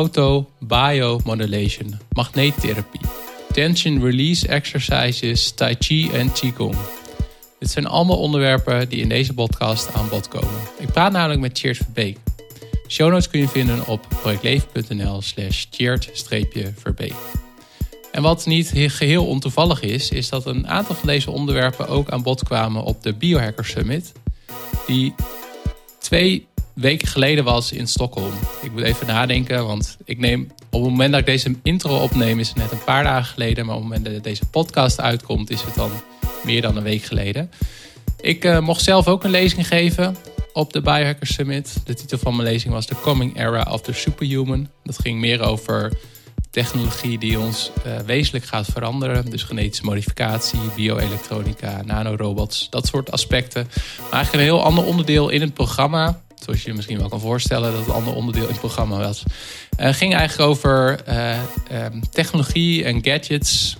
Auto Biomodulation, magneettherapie, Tension Release Exercises, Tai Chi en Qigong. Dit zijn allemaal onderwerpen die in deze podcast aan bod komen. Ik praat namelijk met Cheert Verbeek. Show notes kun je vinden op projectleven.nl slash cheert-verbeek. En wat niet geheel ontoevallig is, is dat een aantal van deze onderwerpen ook aan bod kwamen op de Biohacker Summit. Die twee weken geleden was in Stockholm. Ik moet even nadenken, want ik neem op het moment dat ik deze intro opneem, is het net een paar dagen geleden. Maar op het moment dat deze podcast uitkomt, is het dan meer dan een week geleden. Ik uh, mocht zelf ook een lezing geven op de Biohacker Summit. De titel van mijn lezing was The Coming Era of the Superhuman. Dat ging meer over technologie die ons uh, wezenlijk gaat veranderen. Dus genetische modificatie, bioelektronica, nanorobots, dat soort aspecten. Maar eigenlijk een heel ander onderdeel in het programma. Zoals je misschien wel kan voorstellen dat het ander onderdeel in het programma was. Uh, ging eigenlijk over uh, um, technologie en gadgets.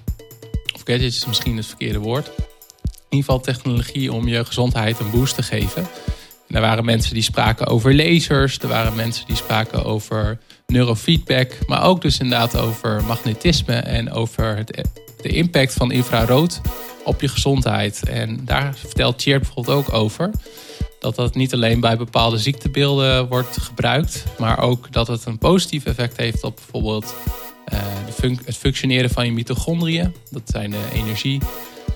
Of gadgets is misschien het verkeerde woord. In ieder geval technologie om je gezondheid een boost te geven. En er waren mensen die spraken over lasers. Er waren mensen die spraken over neurofeedback. Maar ook dus inderdaad over magnetisme en over het, de impact van infrarood op je gezondheid. En daar vertelt Cheer bijvoorbeeld ook over. Dat dat niet alleen bij bepaalde ziektebeelden wordt gebruikt. Maar ook dat het een positief effect heeft op bijvoorbeeld uh, de het functioneren van je mitochondriën. Dat zijn de energie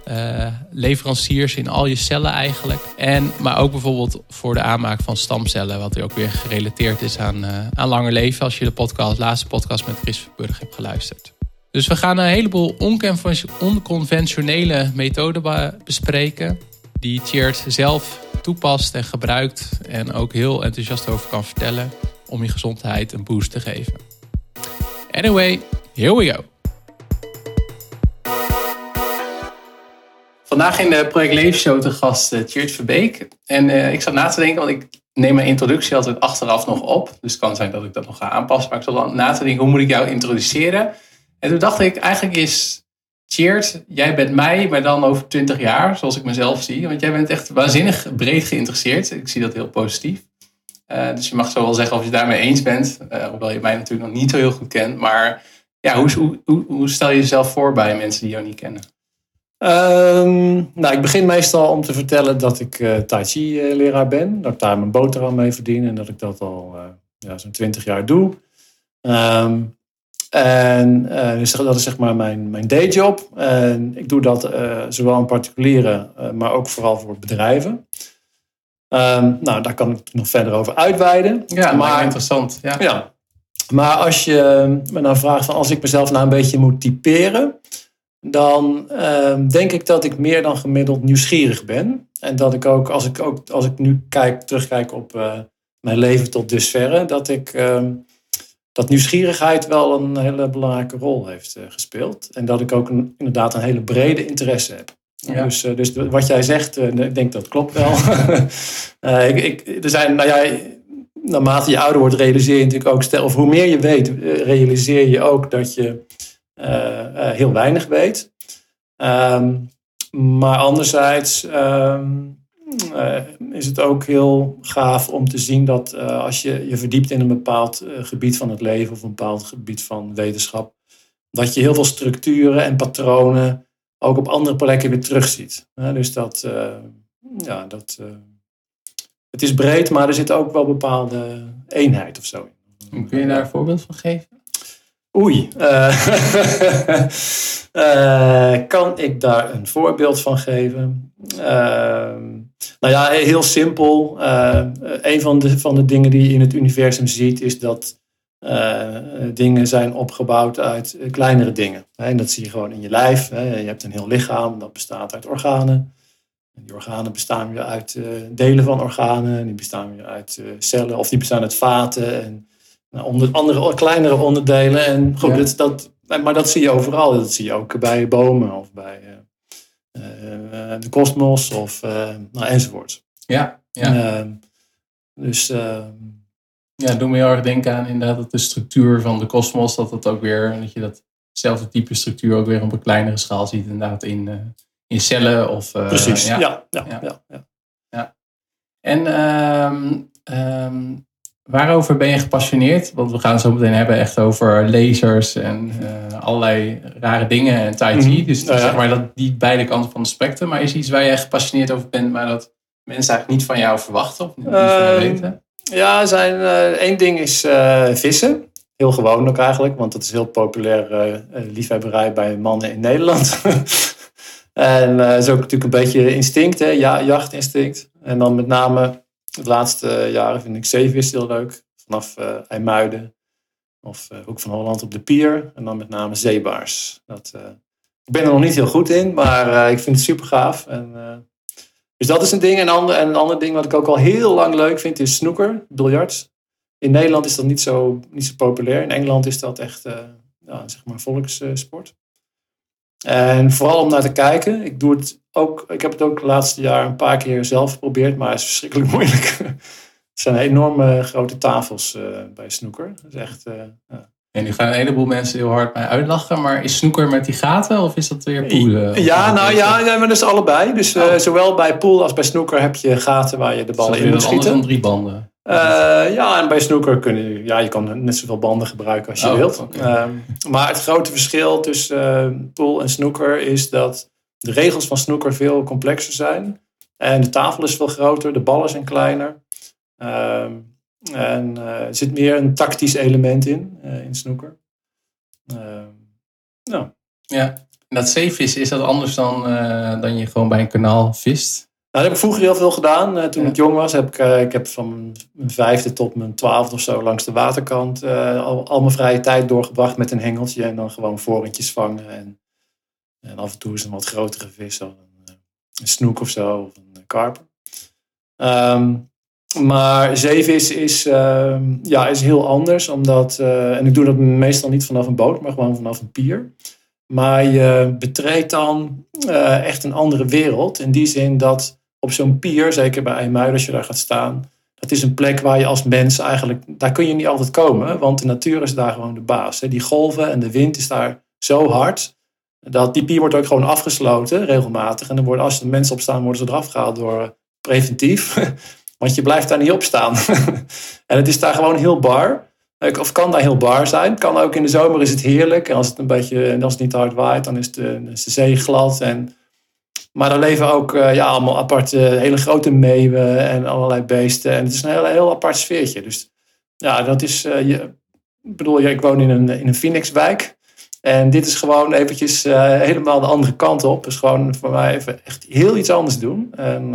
uh, leveranciers in al je cellen eigenlijk. En, maar ook bijvoorbeeld voor de aanmaak van stamcellen, wat ook weer gerelateerd is aan, uh, aan langer leven, als je de podcast, laatste podcast met Chris Verburg hebt geluisterd. Dus we gaan een heleboel onconventionele methoden bespreken, die Tjeerd zelf toepast en gebruikt en ook heel enthousiast over kan vertellen om je gezondheid een boost te geven. Anyway, here we go. Vandaag in de Project Leven Show te gast uh, Verbeek. En uh, ik zat na te denken, want ik neem mijn introductie altijd achteraf nog op. Dus het kan zijn dat ik dat nog ga aanpassen. Maar ik zat dan na te denken, hoe moet ik jou introduceren? En toen dacht ik, eigenlijk is Tjeerd, jij bent mij, maar dan over 20 jaar, zoals ik mezelf zie. Want jij bent echt waanzinnig breed geïnteresseerd. Ik zie dat heel positief. Uh, dus je mag zo wel zeggen of je daarmee eens bent. hoewel je mij natuurlijk nog niet zo heel goed kent. Maar ja, hoe, hoe, hoe stel je jezelf voor bij mensen die jou niet kennen? Um, nou, ik begin meestal om te vertellen dat ik uh, Tai Chi uh, leraar ben. Dat ik daar mijn boterham mee verdien en dat ik dat al ja, zo'n twintig jaar doe. Um, en dus dat is zeg maar mijn, mijn dayjob. En ik doe dat zowel in particuliere, maar ook vooral voor bedrijven. Um, nou, daar kan ik nog verder over uitweiden. Ja, maar interessant. Ja. ja. Maar als je me nou vraagt van als ik mezelf nou een beetje moet typeren dan uh, denk ik dat ik meer dan gemiddeld nieuwsgierig ben. En dat ik ook, als ik, ook, als ik nu kijk, terugkijk op mijn leven tot dusverre, dat ik uh, dat nieuwsgierigheid wel een hele belangrijke rol heeft uh, gespeeld. En dat ik ook een, inderdaad een hele brede interesse heb. Ja. Dus, dus wat jij zegt, ik denk dat klopt wel. ik, ik, er zijn, nou ja, naarmate je ouder wordt, realiseer je natuurlijk ook, stel, of hoe meer je weet, realiseer je ook dat je heel weinig weet. Um, maar anderzijds um, uh, is het ook heel gaaf om te zien dat uh, als je je verdiept in een bepaald gebied van het leven of een bepaald gebied van wetenschap, dat je heel veel structuren en patronen ook op andere plekken weer terugziet. dus dat, ja, dat, het is breed, maar er zit ook wel bepaalde eenheid of zo in. Kun je daar een voorbeeld van geven? Oei, uh, uh, kan ik daar een voorbeeld van geven? Uh, nou ja, heel simpel. een van de, van de dingen die je in het universum ziet, is dat dingen zijn opgebouwd uit kleinere dingen. En dat zie je gewoon in je lijf. Je hebt een heel lichaam, dat bestaat uit organen. Die organen bestaan weer uit delen van organen. Die bestaan weer uit cellen, of die bestaan uit vaten. En, nou, onder andere kleinere onderdelen. En goed, dat, maar dat zie je overal. Dat zie je ook bij bomen of bij uh, uh, de kosmos of uh, nou, enzovoort. Ja, ja. Ehm, dus. Ehm, ja, doe me heel erg denken aan inderdaad dat de structuur van de kosmos, dat dat ook weer, dat je datzelfde type structuur ook weer op een kleinere schaal ziet, inderdaad in, in cellen of. Precies, ja. Ja, ja, ja. ja, ja. En um, um, waarover ben je gepassioneerd? Want we gaan het zo meteen hebben echt over lasers en uh, allerlei rare dingen en tai chi. Mm. Dus zeg maar dat die beide kanten van het spectrum. Maar is er iets waar jij gepassioneerd over bent, maar dat mensen eigenlijk niet van jou verwachten of niet van jou ehm, weten? Ja, zijn, uh, één ding is uh, vissen. Heel gewoon ook eigenlijk, want dat is heel populair liefhebberij bij mannen in Nederland. en dat is ook natuurlijk een beetje instinct, hè? Ja, jachtinstinct. En dan met name de laatste jaren vind ik zeevis heel leuk. Vanaf uh, IJmuiden of uh, Hoek van Holland op de pier. En dan met name zeebaars. Dat, ik ben er nog niet heel goed in, maar ik vind het super gaaf. En, dus dat is een ding. En ander, en een ander ding wat ik ook al heel lang leuk vind is snoeker, biljart. In Nederland is dat niet zo, niet zo populair. In Engeland is dat echt ja, zeg maar volkssport. En vooral om naar te kijken. Ik, doe het ook, ik heb het ook de laatste jaar een paar keer zelf geprobeerd, maar het is verschrikkelijk moeilijk. het zijn enorme grote tafels uh, bij snoeker. Dat is echt, uh, ja. En nu gaan een heleboel mensen heel hard mij uitlachen, maar is snoeker met die gaten of is dat weer poelen? Ja, nou ja, ja, maar dat is allebei. Dus uh, oh. zowel bij pool als bij snoeker heb je gaten waar je de ballen in moet schieten. dan drie banden? Uh, ja, en bij snooker kun je, ja, je kan net zoveel banden gebruiken als je oh, wilt. Okay. Uh, maar het grote verschil tussen uh, pool en snooker is dat de regels van snooker veel complexer zijn. En de tafel is veel groter, de ballen zijn kleiner. Ehm, en er zit meer een tactisch element in, in snooker. Ehm, nou. Ja, en dat zeevissen, is dat anders dan, dan je gewoon bij een kanaal vist? Nou, dat heb ik vroeger heel veel gedaan. Uh, toen ik jong was, heb ik, uh, ik heb van mijn vijfde tot mijn twaalfde of zo langs de waterkant uh, al, al, mijn vrije tijd doorgebracht met een hengeltje en dan gewoon vorentjes vangen. En, en af en toe is een wat grotere vis, een, een snoek of zo, of een karper. Um, maar zeevis is, ehm, ja, is heel anders, omdat, en ik doe dat meestal niet vanaf een boot, maar gewoon vanaf een pier. Maar je betreedt dan echt een andere wereld. In die zin dat op zo'n pier, zeker bij IJmuiden als je daar gaat staan, dat is een plek waar je als mens eigenlijk, daar kun je niet altijd komen, want de natuur is daar gewoon de baas. Die golven en de wind is daar zo hard, dat die pier wordt ook gewoon afgesloten regelmatig. En dan worden, als er mensen op staan, worden ze eraf gehaald door preventief. Want je blijft daar niet op staan. en het is daar gewoon heel bar. Of kan daar heel bar zijn. Kan ook in de zomer is het heerlijk. En als het een beetje, als het niet hard waait, dan is de zee glad. En maar er leven ook uh, ja, allemaal aparte, hele grote meeuwen en allerlei beesten. En het is een heel, heel apart sfeertje. Dus ja, dat is. Uh, je, ik bedoel, ik woon in een, in een Phoenixwijk. En dit is gewoon eventjes uh, helemaal de andere kant op. Dus gewoon voor mij even echt heel iets anders doen. En,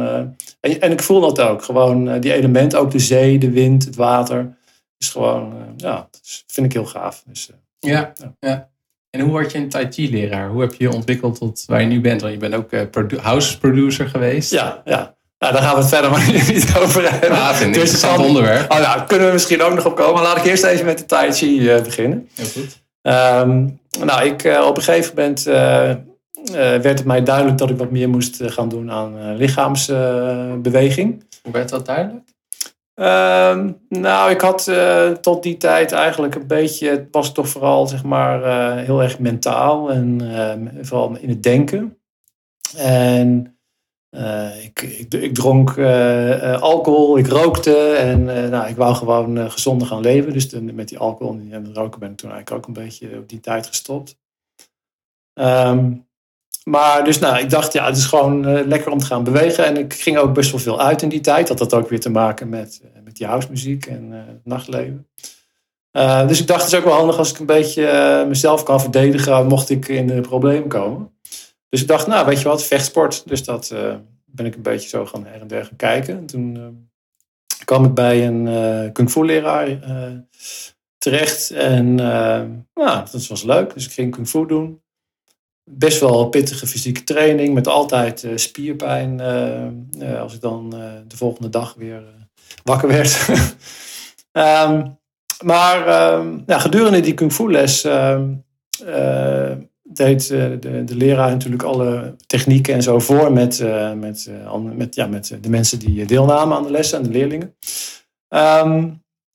en, en, ik voel dat ook. Gewoon die elementen, ook de zee, de wind, het water. Is gewoon, ja, dat vind ik heel gaaf. Dus, ja, ja. ja. En hoe word je een Tai Chi leraar? Hoe heb je je ontwikkeld tot waar je nu bent? Want je bent ook uh, house producer geweest. Ja, ja. Nou, daar gaan we het verder maar niet over hebben. Ja, vind ik een interessant onderwerp. Oh, nou, kunnen we misschien ook nog op komen. Maar laat ik eerst even met de Tai Chi uh, beginnen. Heel goed. Um, nou, ik, uh, op een gegeven moment werd het mij duidelijk dat ik wat meer moest gaan doen aan lichaamsbeweging. Hoe werd dat duidelijk? Ehm, nou, ik had uh, tot die tijd eigenlijk een beetje, het was toch vooral zeg maar uh, heel erg mentaal en uh, vooral in het denken. En eh, ik, ik, ik, dronk alcohol, ik rookte en nou, ik wou gewoon gezonder gaan leven. Dus met die alcohol en roken ben ik toen eigenlijk ook een beetje op die tijd gestopt. Um, maar dus nou, ik dacht, ja, het is gewoon uh, lekker om te gaan bewegen. En ik ging ook best wel veel uit in die tijd. Dat had ook weer te maken met, uh, met die housemuziek en uh, het nachtleven. dus ik dacht, het is ook wel handig als ik een beetje mezelf kan verdedigen, mocht ik in de problemen komen. Dus ik dacht, nou, weet je wat, vechtsport. Dus dat ben ik een beetje zo gaan her en der gaan kijken. En toen kwam ik bij een kung fu leraar terecht. En nou, dat was leuk. Dus ik ging kung fu doen best wel pittige fysieke training met altijd uh, spierpijn uh, als ik dan de volgende dag weer wakker werd. um, maar um, ja, gedurende die kung fu les um, deed de, de, leraar natuurlijk alle technieken en zo voor met, met, met, ja, met de mensen die deelnamen aan de lessen en de leerlingen.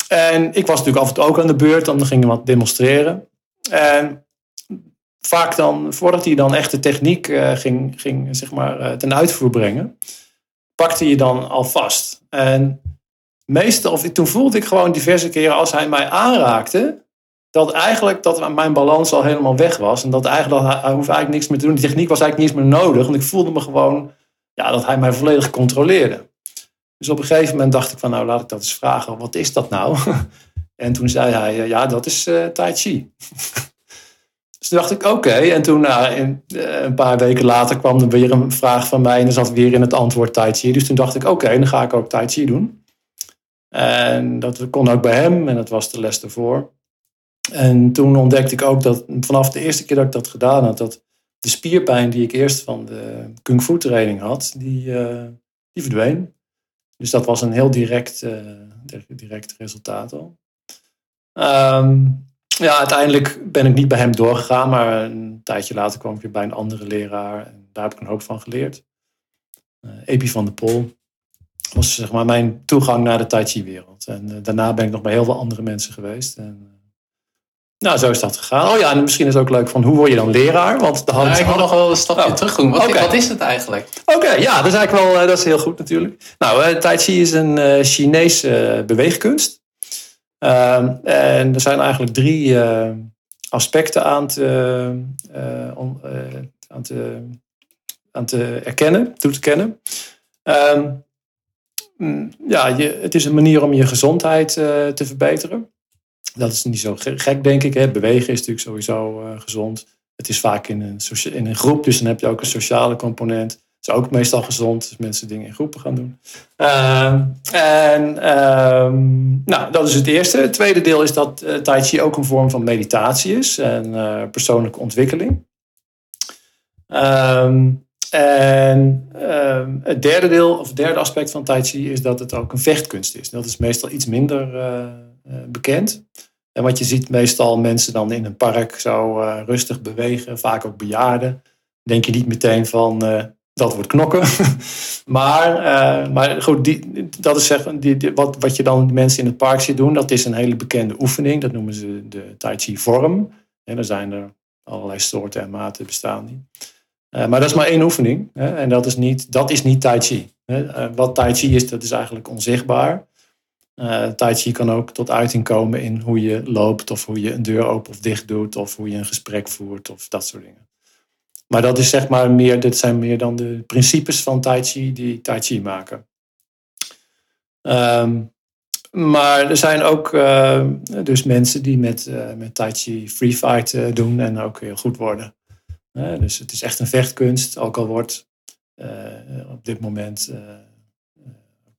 en ik was natuurlijk af en toe ook aan de beurt, dan gingen we wat demonstreren. En vaak dan, voordat hij dan echt de techniek uh, ging, ging zeg maar, uh, ten uitvoer brengen, pakte je dan al vast. En meeste, of toen voelde ik gewoon diverse keren als hij mij aanraakte, dat eigenlijk dat mijn balans al helemaal weg was. En dat eigenlijk, dat hij, hij hoefde eigenlijk niks meer te doen. Die techniek was eigenlijk niets meer nodig. Want ik voelde me gewoon ja, dat hij mij volledig controleerde. Dus op een gegeven moment dacht ik van nou laat ik dat eens vragen. Wat is dat nou? En toen zei hij ja dat is Tai Chi. Dus toen dacht ik, oké. En toen, nou, in, uh, een paar weken later, kwam er weer een vraag van mij. En dan zat weer in het antwoord Tai Chi. Dus toen dacht ik, oké, dan ga ik ook Tai Chi doen. En dat kon ook bij hem. En dat was de les ervoor. En toen ontdekte ik ook dat vanaf de eerste keer dat ik dat gedaan had, dat de spierpijn die ik eerst van de kung fu training had, die, uh, die verdween. Dus dat was een heel direct, uh, direct resultaat al. Um, ja, uiteindelijk ben ik niet bij hem doorgegaan, maar een tijdje later kwam ik weer bij een andere leraar. En daar heb ik een hoop van geleerd. Uh, Epi van der Pol was zeg maar mijn toegang naar de Tai Chi wereld. En uh, daarna ben ik nog bij heel veel andere mensen geweest. En, uh, nou, zo is dat gegaan. Oh ja, en misschien is het ook leuk van hoe word je dan leraar? Want de hand... Ja, ik wil nog wel een stapje oh. terug doen. Wat, okay. wat, is het eigenlijk? Oké, okay, ja, dat is eigenlijk wel dat is heel goed natuurlijk. Nou, Tai Chi is een Chinese beweegkunst. Uh, en er zijn eigenlijk drie uh, aspecten aan te, uh, om, aan, te, aan te erkennen, toe te kennen. Ehm, ja, je, het is een manier om je gezondheid te verbeteren. Dat is niet zo gek, denk ik. Hè. Bewegen is natuurlijk sowieso gezond. Het is vaak in een, in een groep, dus dan heb je ook een sociale component is ook meestal gezond, als mensen dingen in groepen gaan doen. Uh, en uh, nou, dat is het eerste. Het tweede deel is dat uh, Tai Chi ook een vorm van meditatie is en eh, persoonlijke ontwikkeling. Ehm, en ehm, het derde deel, of het derde aspect van Tai Chi is dat het ook een vechtkunst is. Dat is meestal iets minder eh, bekend. En wat je ziet meestal mensen dan in een park zo rustig bewegen, vaak ook bejaarden. Denk je niet meteen van dat wordt knokken. maar, uh, maar goed, die, dat is zeg, die, wat, wat je dan mensen in het park ziet doen, dat is een hele bekende oefening. Dat noemen ze de Tai Chi vorm. En er zijn er allerlei soorten en maten bestaan die. Uh, maar dat is maar één oefening. Hè? En dat is niet, dat is niet Tai Chi. Hè? Uh, wat Tai Chi is, dat is eigenlijk onzichtbaar. tai Chi kan ook tot uiting komen in hoe je loopt, of hoe je een deur open of dicht doet, of hoe je een gesprek voert, of dat soort dingen. Maar dat is zeg maar meer, dit zijn meer dan de principes van Tai Chi die Tai Chi maken. Um, maar er zijn ook uh, dus mensen die met, uh, met Tai Chi free fight uh, doen en ook heel goed worden. dus het is echt een vechtkunst, ook al wordt op dit moment,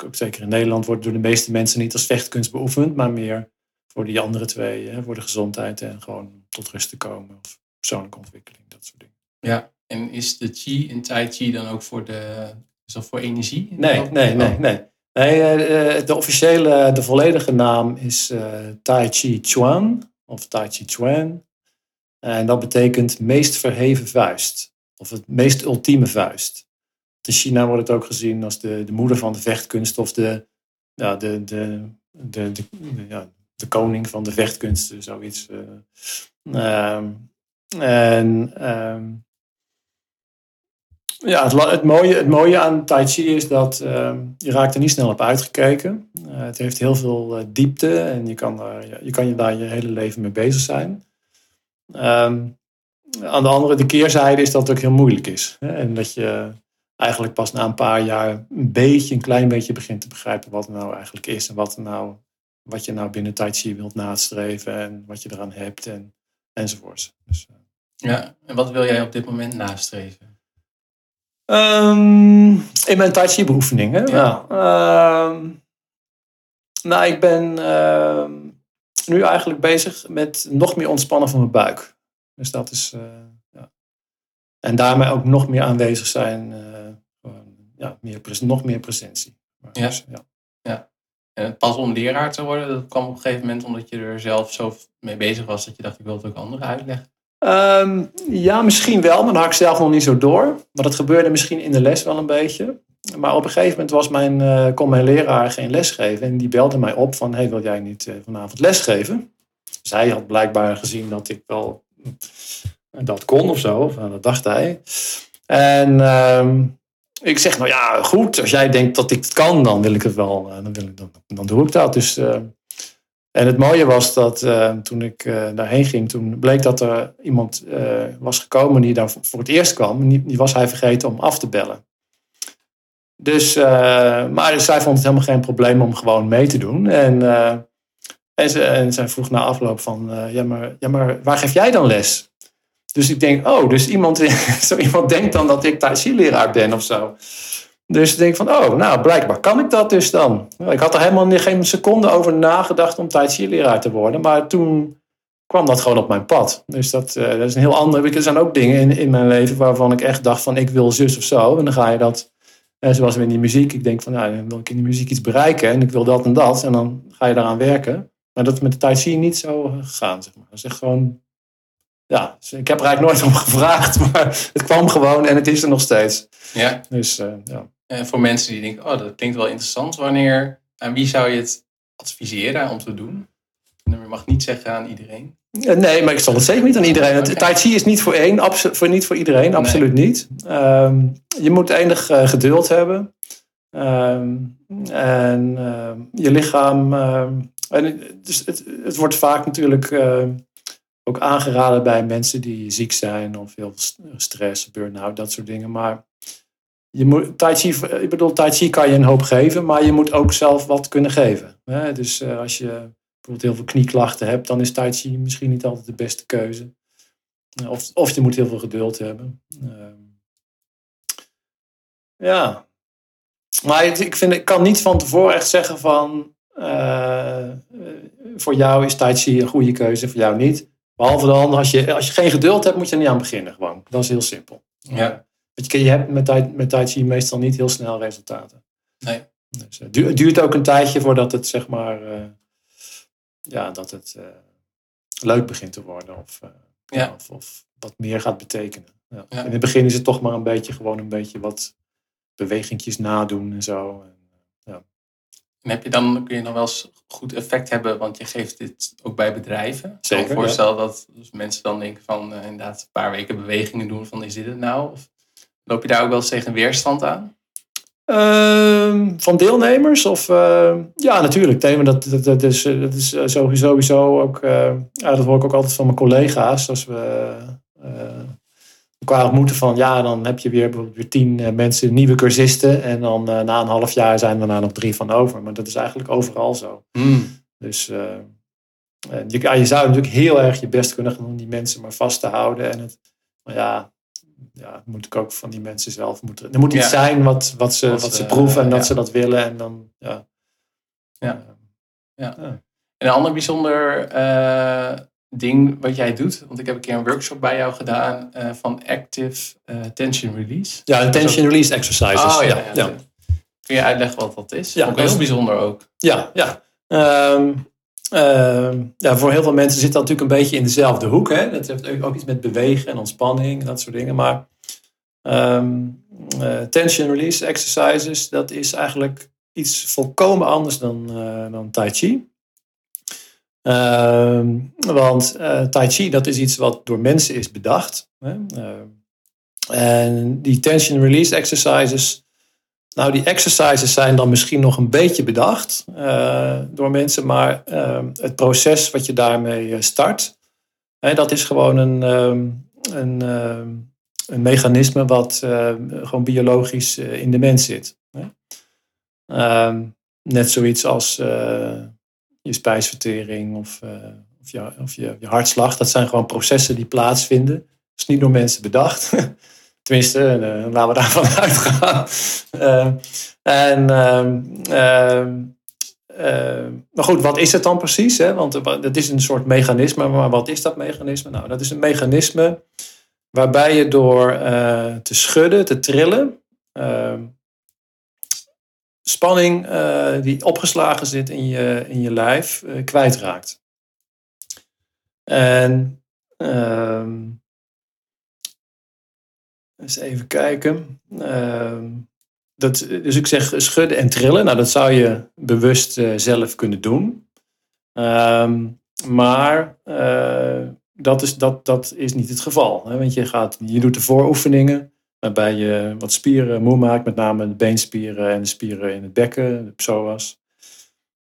ook zeker in Nederland, wordt door de meeste mensen niet als vechtkunst beoefend, maar meer voor die andere twee, voor de gezondheid en gewoon tot rust te komen of persoonlijke ontwikkeling, dat soort dingen. Ja, en is de chi in Tai Chi dan ook voor, de, is dat voor energie? Nee, nee, nee, oh. nee. nee uh, de officiële, de volledige naam is uh, Tai Chi Chuan of Tai Chi Chuan. En dat betekent meest verheven vuist. Of het meest ultieme vuist. In China wordt het ook gezien als de, de moeder van de vechtkunst of de, ja, de, de, de, de, ja, de koning van de vechtkunsten, zoiets. Uh, en um, ja, het, het, mooie, het mooie aan Tai Chi is dat uh, je raakt er niet snel op uitgekeken. Uh, het heeft heel veel uh, diepte en je kan, je kan je daar je hele leven mee bezig zijn. Um, aan de andere, de keerzijde is dat het ook heel moeilijk is. Hè? En dat je eigenlijk pas na een paar jaar een beetje, een klein beetje begint te begrijpen wat het nou eigenlijk is. En wat, nou, wat je nou binnen Tai Chi wilt nastreven en wat je eraan hebt en, enzovoorts. Dus, ja, en wat wil jij op dit moment nastreven? Um, in mijn Tai Chi beoefeningen. Ja. Um, nou, ik ben uh, nu eigenlijk bezig met nog meer ontspannen van mijn buik. Dus dat is. Uh, ja. En daarmee ook nog meer aanwezig zijn. Uh, ja, meer, nog meer presentie. Ja. Dus, ja. ja. En pas om leraar te worden, dat kwam op een gegeven moment omdat je er zelf zo mee bezig was dat je dacht, ik wil het ook anderen uitleggen. Um, ja, misschien wel, maar dat had ik zelf nog niet zo door. Maar dat gebeurde misschien in de les wel een beetje. Maar op een gegeven moment was mijn, uh, kon mijn leraar geen les geven. En die belde mij op van, wil jij niet uh, vanavond les geven? Hij had blijkbaar gezien dat ik wel dat kon of zo. Of, dat dacht hij. En um, ik zeg, nou ja, goed, als jij denkt dat ik het kan, dan wil ik het wel. dan, wil ik, dan, dan doe ik dat. Dus, en het mooie was dat toen ik daarheen ging, toen bleek dat er iemand was gekomen die daar voor het eerst kwam. Die, die was hij vergeten om af te bellen. Dus, maar zij vond het helemaal geen probleem om gewoon mee te doen. En en, ze, en zij vroeg na afloop van, uh, ja, maar, ja, maar waar geef jij dan les? Dus ik denk, oh, dus iemand, zo iemand denkt dan dat ik Tai leraar ben of zo. Dus ik denk van, oh, nou, blijkbaar kan ik dat dus dan. Ik had er helemaal geen seconde over nagedacht om Tai leraar te worden. Maar toen kwam dat gewoon op mijn pad. Dus dat, uh, dat is een heel ander... Er zijn ook dingen in, in mijn leven waarvan ik echt dacht van, ik wil zus of zo. En dan ga je dat... Eh, zoals in die muziek. Ik denk van, nou, dan wil ik in die muziek iets bereiken. En ik wil dat en dat. En dan ga je daaraan werken. Maar dat is met de Tai Chi niet zo gegaan. Zeg maar. Dat is echt gewoon. Ja, dus ik heb er eigenlijk nooit om gevraagd, maar het kwam gewoon en het is er nog steeds. Ja. Dus uh, ja. En voor mensen die denken, oh, dat klinkt wel interessant, wanneer, aan wie zou je het adviseren om te doen? Je mag niet zeggen aan iedereen. Nee, maar ik zal het zeker niet aan iedereen. Okay. Tai Chi is niet voor één, voor, niet voor iedereen, absoluut niet. Um, je moet enig uh, geduld hebben. Um, en uh, je lichaam en dus het, het wordt vaak natuurlijk ook aangeraden bij mensen die ziek zijn of veel stress, burn-out, dat soort dingen. Maar je moet, tai chi, ik bedoel, tai chi kan je een hoop geven, maar je moet ook zelf wat kunnen geven. Hè? Dus uh, als je bijvoorbeeld heel veel knieklachten hebt, dan is tai chi misschien niet altijd de beste keuze. Of, of je moet heel veel geduld hebben. Uh, ja. Maar ik, vind, ik kan niet van tevoren echt zeggen van voor jou is Tai Chi een goede keuze, voor jou niet. Behalve dan, als je, als je geen geduld hebt, moet je er niet aan beginnen. Gewoon. Dat is heel simpel. Ja. Je, je hebt met tai, met tai Chi meestal niet heel snel resultaten. Nee. Dus, het duurt ook een tijdje voordat het, zeg maar, uh, ja, dat het uh, leuk begint te worden. Of, ja. of, of, wat meer gaat betekenen. Ja. In het begin is het toch maar een beetje, gewoon een beetje wat bewegingjes nadoen en zo. En heb je dan, kun je dan wel eens goed effect hebben, want je geeft dit ook bij bedrijven. Zeker. Ik kan me voorstellen dat dus mensen dan denken van inderdaad een paar weken bewegingen doen van is dit het nou? Of loop je daar ook wel eens tegen weerstand aan? Uh, van deelnemers? Of, uh, ja, natuurlijk. Thema, dat, dat, dat, is, dat is eh, sowieso ook, ja, dat hoor ik ook altijd van mijn collega's. Als we elkaar ontmoeten van ja, dan heb je weer bijvoorbeeld weer tien eh, mensen, nieuwe cursisten. En dan na een half jaar zijn er nog drie van over. Maar dat is eigenlijk overal zo. Mm. Dus je, ja, je zou natuurlijk heel erg je best kunnen doen om die mensen maar vast te houden. En het, maar ja, ja, moet ik ook van die mensen zelf moeten. Er moet iets ja. zijn wat, wat, ze, wat, wat ze proeven en dat ja. ze dat willen. En dan, ja. Ja. ja. En een ander bijzonder ding wat jij doet. Want ik heb een keer een workshop bij jou gedaan uh, van Active uh, Tension Release. Ja, een Tension Release Exercises. Oh ja, ja, ja. Kun je uitleggen wat dat is? Ja, ook heel bijzonder ook. Ja, ja. Um, uh, ja, voor heel veel mensen zit dat natuurlijk een beetje in dezelfde hoek. Hè? Dat heeft ook iets met bewegen en ontspanning en dat soort dingen. Maar um, tension release exercises, dat is eigenlijk iets volkomen anders dan, dan Tai Chi. Uh, want uh, Tai Chi, dat is iets wat door mensen is bedacht. Hè? En die tension release exercises, nou die exercises zijn dan misschien nog een beetje bedacht uh, door mensen, maar ehm, het proces wat je daarmee start, hè, dat is gewoon een, um, een, een mechanisme wat gewoon biologisch in de mens zit. Hè? net zoiets als je spijsvertering of, of, je, of je, hartslag. Dat zijn gewoon processen die plaatsvinden. Dat is niet door mensen bedacht. Tenminste, uh, laten we daarvan uitgaan. Uh, en, maar goed, wat is het dan precies? Hè? Want het is een soort mechanisme, maar wat is dat mechanisme? Nou, dat is een mechanisme waarbij je door te schudden, te trillen, spanning uh, die opgeslagen zit in je, in je lijf kwijtraakt. En eens even kijken. Ehm, dat, dus ik zeg schudden en trillen. Nou, dat zou je bewust uh, zelf kunnen doen. Ehm, maar dat, is, dat, dat is niet het geval. Hè? Want je, gaat, je doet de vooroefeningen. Waarbij je wat spieren moe maakt, met name de beenspieren en de spieren in het bekken, de psoas.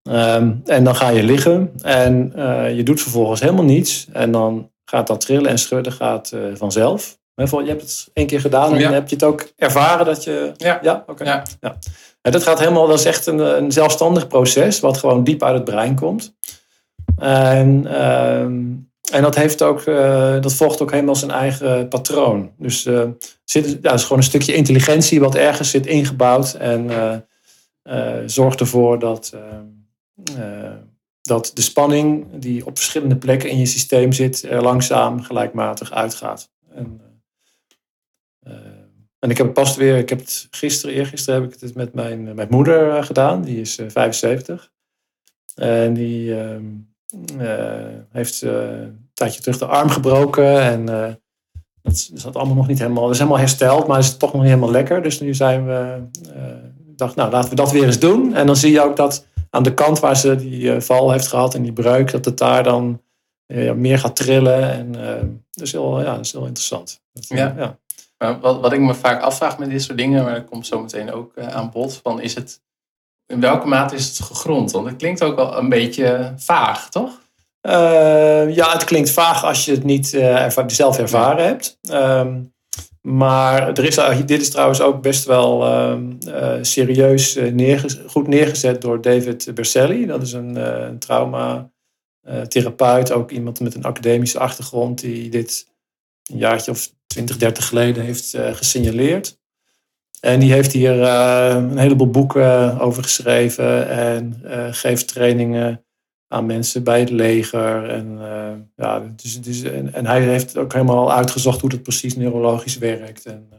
Ehm, en dan ga je liggen en je doet vervolgens helemaal niets. En dan gaat dat trillen en schudden gaat, vanzelf. Je hebt het één keer gedaan en heb je het ook ervaren dat je. Ja, ja oké. Ja. ja. En dat gaat helemaal, dat is echt een, een zelfstandig proces, wat gewoon diep uit het brein komt. En, ehm, en dat, heeft ook, uh, dat volgt ook helemaal zijn eigen patroon. Dus uh, zit, ja, is gewoon een stukje intelligentie wat ergens zit ingebouwd en uh, zorgt ervoor dat, dat de spanning die op verschillende plekken in je systeem zit, er langzaam gelijkmatig uitgaat. En, en ik heb het pas weer, ik heb het gisteren, eergisteren heb ik het met mijn, mijn moeder gedaan, die is 75. En die ehm, uh, heeft uh, een tijdje terug de arm gebroken. En dat is dat allemaal nog niet helemaal. Dat is helemaal hersteld, maar is het toch nog niet helemaal lekker. Dus nu zijn we. dacht, nou, laten we dat weer eens doen. En dan zie je ook dat aan de kant waar ze die val heeft gehad en die breuk, dat het daar dan meer gaat trillen. En dat, is heel, ja, dat is heel interessant. Dat, ja. ja. Maar wat, wat ik me vaak afvraag met dit soort dingen, maar dat komt zo meteen ook aan bod, van is het in welke mate is het gegrond? Want het klinkt ook wel een beetje vaag, toch? Uh, ja, het klinkt vaag als je het niet uh, zelf ervaren hebt. Um, maar er is, dit is trouwens ook best wel um, uh, serieus goed neergezet door David Berselli. Dat is een, een traumatherapeut, ook iemand met een academische achtergrond die dit een jaartje of 20, 30 geleden heeft gesignaleerd. En die heeft hier uh, een heleboel boeken over geschreven en geeft trainingen aan mensen bij het leger. En, ja, dus, dus, en, en, hij heeft ook helemaal uitgezocht hoe dat precies neurologisch werkt. En,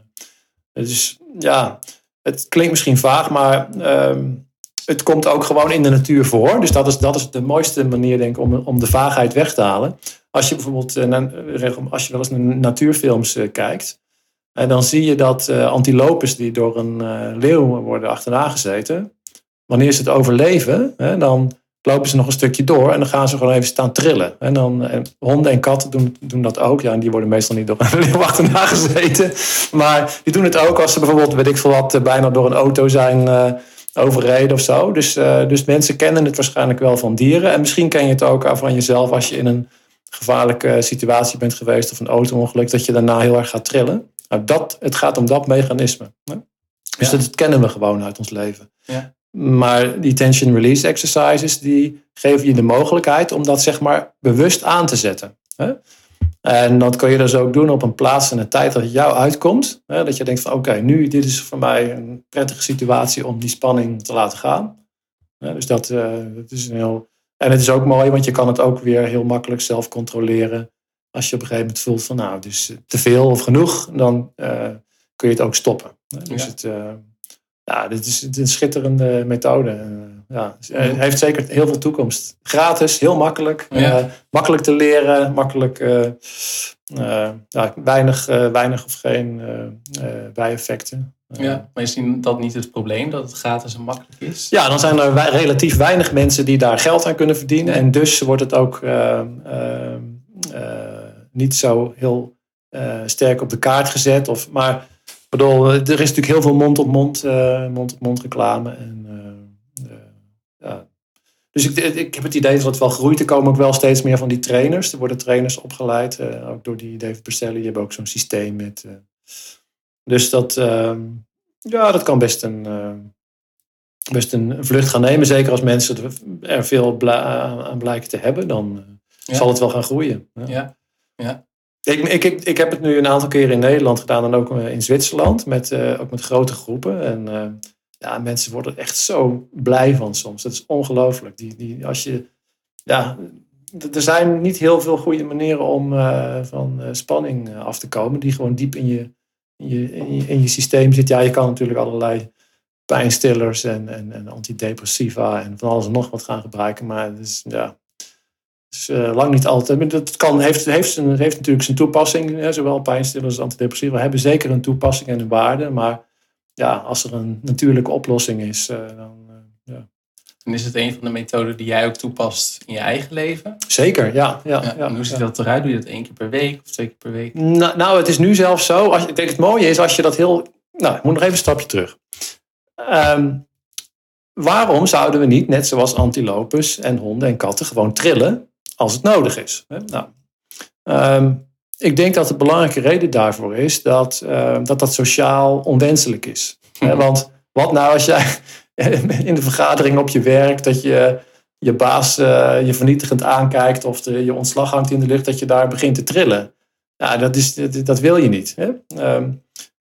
dus ja, het klinkt misschien vaag, maar ehm, het komt ook gewoon in de natuur voor. Dus dat is, dat is de mooiste manier, denk ik, om, om de vaagheid weg te halen. Als je bijvoorbeeld, als je wel eens naar natuurfilms kijkt, en dan zie je dat antilopes die door een leeuw worden achterna gezeten, wanneer ze het overleven, dan lopen ze nog een stukje door en dan gaan ze gewoon even staan trillen. En dan, en honden en katten doen, doen dat ook. Ja, en die worden meestal niet door een leeuw achterna gezeten. Maar die doen het ook als ze bijvoorbeeld, weet ik veel wat, eh, bijna door een auto zijn overreden of zo. Dus, dus mensen kennen het waarschijnlijk wel van dieren. En misschien ken je het ook van jezelf als je in een gevaarlijke situatie bent geweest of een auto-ongeluk, dat je daarna heel erg gaat trillen. Nou, dat, het gaat om dat mechanisme. Hè? Dus dat kennen we gewoon uit ons leven. Ja. Maar die tension release exercises, die geven je de mogelijkheid om dat zeg maar bewust aan te zetten. Hè? En dat kun je dus ook doen op een plaats en een tijd dat het jou uitkomt. Hè? Dat je denkt van oké, nu dit is voor mij een prettige situatie om die spanning te laten gaan. Dus dat, uh, dat is een heel... En het is ook mooi, want je kan het ook weer heel makkelijk zelf controleren. Als je op een gegeven moment voelt van nou, dus te veel of genoeg, dan uh, kun je het ook stoppen. Dus het, uh, ja, dit is, een schitterende methode. Ja, het heeft zeker heel veel toekomst. Gratis, heel makkelijk. Ja. makkelijk te leren, makkelijk, ja, weinig, weinig of geen bijeffecten. Ja, maar is dat niet het probleem, dat het gratis en makkelijk is? Ja, dan zijn er relatief weinig mensen die daar geld aan kunnen verdienen. En dus wordt het ook niet zo heel uh, sterk op de kaart gezet. Of, maar bedoel, er is natuurlijk heel veel mond-op-mond uh, mond-op-mond reclame. En, ja. Dus ik, ik heb het idee dat het wel groeit. Er komen ook wel steeds meer van die trainers. Er worden trainers opgeleid, ook door die David Berselli. Die hebben ook zo'n systeem met. Dus dat, ehm, ja, dat kan best een, best een vlucht gaan nemen. Zeker als mensen er veel aan blijken te hebben, dan zal het wel gaan groeien. Ja. Ja. Ik, ik, ik, ik heb het nu een aantal keren in Nederland gedaan en ook eh, in Zwitserland, met, uh, ook met grote groepen. En uh, ja, mensen worden er echt zo blij van soms. Dat is ongelooflijk. Die, die, als je, ja, er zijn niet heel veel goede manieren om uh, van spanning af te komen, die gewoon diep in je, je, in je, systeem zit. Ja, je kan natuurlijk allerlei pijnstillers en, en, en antidepressiva en van alles en nog wat gaan gebruiken, maar het is, ja, is uh, lang niet altijd. Dat kan, heeft, heeft, heeft natuurlijk zijn toepassing. Hè, zowel pijnstillers als antidepressiva hebben zeker een toepassing en een waarde. Maar ja, als er een natuurlijke oplossing is, uh, dan. En is het een van de methoden die jij ook toepast in je eigen leven? Zeker, ja. ja, Ja, hoe ziet ja. dat eruit? Doe je dat één keer per week of twee keer per week? Nou, nou, het is nu zelfs zo. Als, ik denk het mooie is als je dat heel. Nou, ik moet nog even een stapje terug. Ehm, waarom zouden we niet, net zoals antilopes en honden en katten, gewoon trillen als het nodig is? Nou, ehm, ik denk dat de belangrijke reden daarvoor is dat ehm, dat, dat sociaal onwenselijk is. Want wat nou als jij in de vergadering op je werk dat je je baas eh, je vernietigend aankijkt of de, je ontslag hangt in de lucht, dat je daar begint te trillen? Ja, dat, is, dat, dat wil je niet. Hè? Ehm,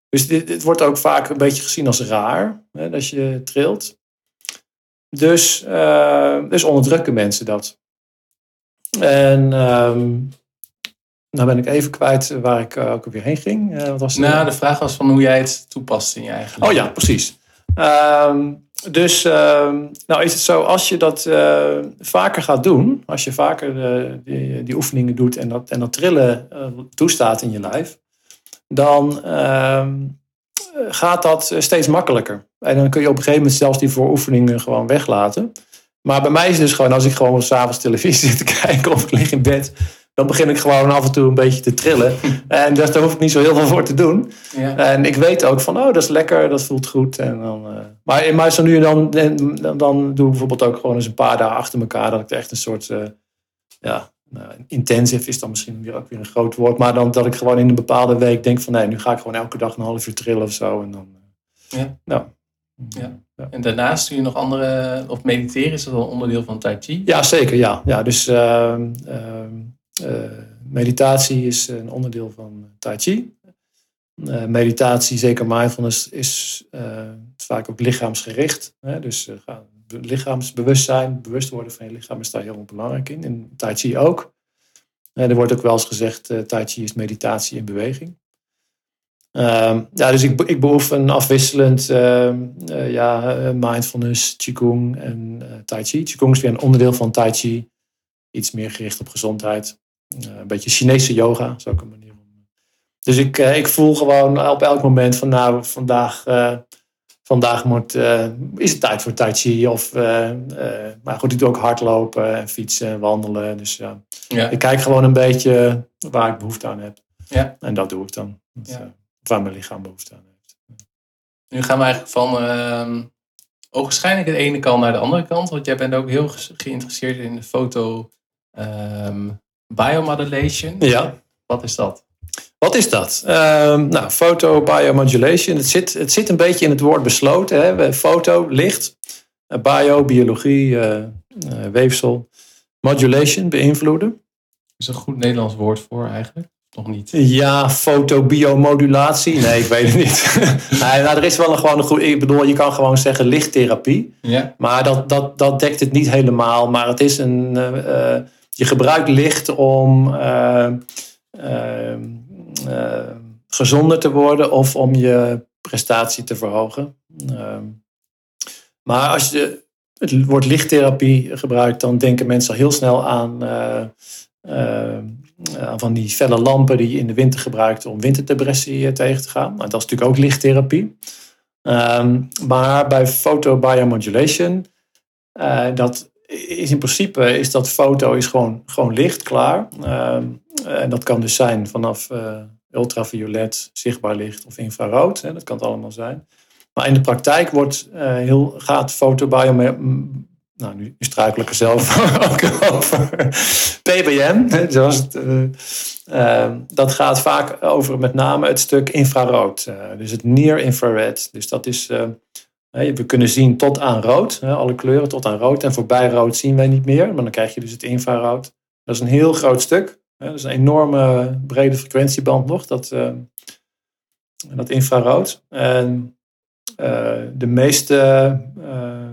dus dit, dit wordt ook vaak een beetje gezien als raar, hè, als je trilt. Dus, eh, dus onderdrukken mensen dat. En ehm, nou ben ik even kwijt waar ik eh, ook weer heen ging. Eh, wat was? Nou, de vraag was van hoe jij het toepast in je eigen Oh ja, precies. Ehm, dus ehm, nou is het zo, als je dat eh, vaker gaat doen, als je vaker eh, die, oefeningen doet en dat, en dat trillen eh, toestaat in je lijf, dan ehm, gaat dat steeds makkelijker. En dan kun je op een gegeven moment zelfs die vooroefeningen gewoon weglaten. Maar bij mij is het dus gewoon, als ik gewoon s'avonds televisie zit te kijken of ik lig in bed, dan begin ik gewoon af en toe een beetje te trillen. En dus daar hoef ik niet zo heel veel voor te doen. Ja. En ik weet ook van, oh, dat is lekker, dat voelt goed. En dan, eh, maar, maar zo nu en dan, dan, dan doe ik bijvoorbeeld ook gewoon eens een paar dagen achter elkaar. Dat ik echt een soort, eh, ja, nou, intensive is dan misschien weer ook weer een groot woord. Maar dan dat ik gewoon in een bepaalde week denk van, nee, nu ga ik gewoon elke dag een half uur trillen of zo. En dan, eh, Ja. nou, Ja. En daarnaast doe je nog andere, of mediteren, is dat wel onderdeel van Tai Chi? Ja, zeker. Ja, ja dus ehm, ehm, eh, meditatie is een onderdeel van Tai Chi. Eh, meditatie, zeker mindfulness, is eh, vaak ook lichaamsgericht. Hè? Dus eh, lichaamsbewustzijn, bewust worden van je lichaam is daar heel belangrijk in. En Tai Chi ook. Eh, er wordt ook wel eens gezegd, eh Tai Chi is meditatie in beweging. Ehm, ja, dus ik, ik beoefen afwisselend ehm, eh, ja, eh, mindfulness, Qigong en eh, Tai Chi. Qigong is weer een onderdeel van Tai Chi. Iets meer gericht op gezondheid. Eh, een beetje Chinese yoga, zo ook een manier om. Dus ik, eh, ik voel gewoon op elk moment van nou, vandaag, eh, vandaag moet, eh, is het tijd voor Tai Chi. Of, eh, eh, maar goed, ik doe ook hardlopen en fietsen en wandelen. Dus ja, ik kijk gewoon een beetje waar ik behoefte aan heb. Ja. En dat doe ik dan. Dus, Ja. eh, waar mijn lichaam behoefte aan heeft. Nu gaan we eigenlijk van ehm ogenschijnlijk de ene kant naar de andere kant. Want jij bent ook heel geïnteresseerd in de foto ehm biomodulation. Ja. Wat is dat? Wat is dat? Ehm, nou, foto biomodulation. Het zit, het zit een beetje in het woord besloten. Hè? Foto, licht. Eh, Bio, biologie, eh, eh, weefsel. Modulation, beïnvloeden. Is er een goed Nederlands woord voor eigenlijk? Nog niet. Ja, fotobiomodulatie. Nee, ik weet het niet. nee, nou, er is wel een, gewoon een goed... Ik bedoel, je kan gewoon zeggen lichttherapie. Ja. Maar dat, dat, dat dekt het niet helemaal. Maar het is een. Je gebruikt licht om eh, eh, eh, gezonder te worden of om je prestatie te verhogen. Eh, maar als je het woord lichttherapie gebruikt, dan denken mensen al heel snel aan, eh, van die felle lampen die je in de winter gebruikt om winterdepressie tegen te gaan. Nou, dat is natuurlijk ook lichttherapie. Ehm, maar bij photobiomodulation, eh dat is in principe is dat foto is gewoon, gewoon licht, klaar. Ehm, en dat kan dus zijn vanaf eh, ultraviolet, zichtbaar licht of infrarood. Hè, dat kan het allemaal zijn. Maar in de praktijk wordt, eh, heel, gaat fotobiomodulation... Nou, nu struikel ik er zelf ook over. PBM, hè, zoals het, eh, eh, dat gaat vaak over met name het stuk infrarood. eh, dus het near infrared. Dus dat is... We kunnen zien tot aan rood, alle kleuren tot aan rood. En voorbij rood zien wij niet meer, maar dan krijg je dus het infrarood. Dat is een heel groot stuk. Dat is een enorme brede frequentieband nog, dat, eh, dat infrarood. En eh, de meeste, eh,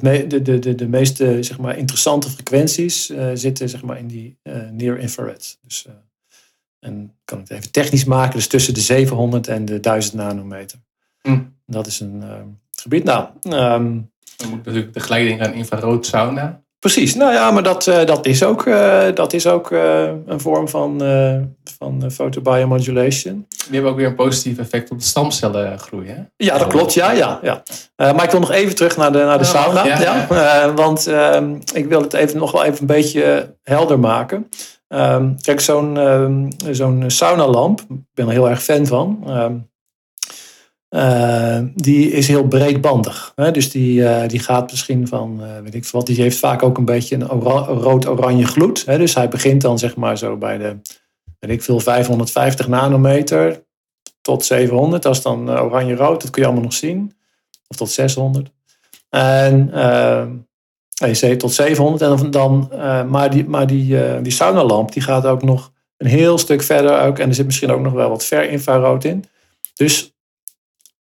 de, de, de, de meeste zeg maar, interessante frequenties zitten zeg maar, in die near infrared. Dus, en ik kan het even technisch maken, dus tussen de 700 en de 1000 nanometer. Hm. Dat is een eh, gebied. Nou, ehm, Dan moet natuurlijk tegelijk denken aan infrarood sauna. Precies, nou ja, maar dat, dat is ook, dat is ook een vorm van, van photobiomodulation. Die hebben ook weer een positief effect op de stamcellengroei, hè? Ja, dat klopt, ja. ja, ja. maar ik wil nog even terug naar de, naar de oh, sauna. Ja, want ehm, ik wil het even, nog wel even een beetje helder maken. Um, kijk, zo'n um, zo'n saunalamp, ik ben er heel erg fan van. Uh, die is heel breedbandig. Hè? Dus die, uh, die gaat misschien van, uh, weet ik wat, die heeft vaak ook een beetje een rood-oranje gloed. Hè? Dus hij begint dan zeg maar zo bij de, weet ik veel, 550 nanometer tot 700. Dat is dan oranje-rood, dat kun je allemaal nog zien. Of tot 600. En nee, tot 700. En dan, maar die, maar die, die saunalamp die gaat ook nog een heel stuk verder. Ook, en er zit misschien ook nog wel wat ver infrarood in. Dus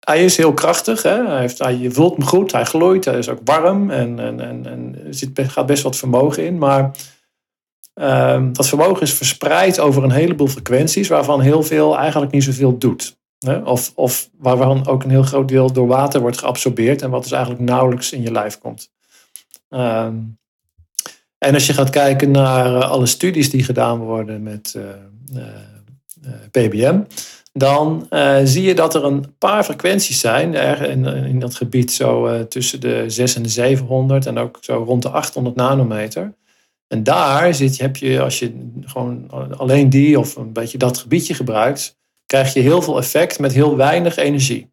hij is heel krachtig. Hè? Hij heeft, hij, voelt hem goed. Hij gloeit. Hij is ook warm. En, en, en, en er zit, gaat best wat vermogen in. Maar uh, dat vermogen is verspreid over een heleboel frequenties. Waarvan heel veel eigenlijk niet zoveel doet. Hè? Of, of waarvan ook een heel groot deel door water wordt geabsorbeerd. En wat dus eigenlijk nauwelijks in je lijf komt. Uh, en als je gaat kijken naar eh, alle studies die gedaan worden met uh, PBM dan uh, zie je dat er een paar frequenties zijn in, in dat gebied zo uh, tussen de 6 en de 700 en ook zo rond de 800 nanometer. En daar zit, heb je, als je gewoon alleen die of een beetje dat gebiedje gebruikt, krijg je heel veel effect met heel weinig energie.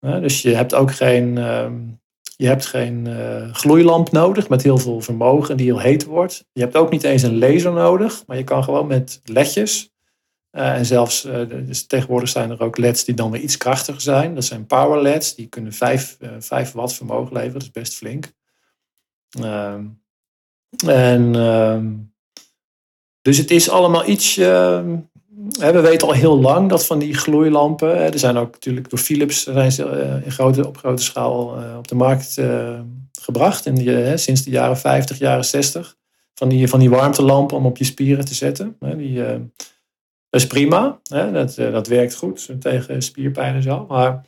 Dus je hebt ook geen, ehm, je hebt geen gloeilamp nodig met heel veel vermogen die heel heet wordt. Je hebt ook niet eens een laser nodig, maar je kan gewoon met ledjes uh, en zelfs, uh, dus tegenwoordig zijn er ook LED's die dan weer iets krachtiger zijn. Dat zijn power LED's, die kunnen 5, uh, 5 watt vermogen leveren, dat is best flink. Ehm, en ehm, dus het is allemaal iets. Ehm, we weten al heel lang dat van die gloeilampen. Er zijn ook natuurlijk door Philips eh, in grote, op grote schaal op de markt gebracht. In sinds de jaren 50, jaren 60. Van die, van die warmtelampen om op je spieren te zetten. Die, dat is prima. Hè? Dat, eh, dat werkt goed tegen spierpijn en zo. Maar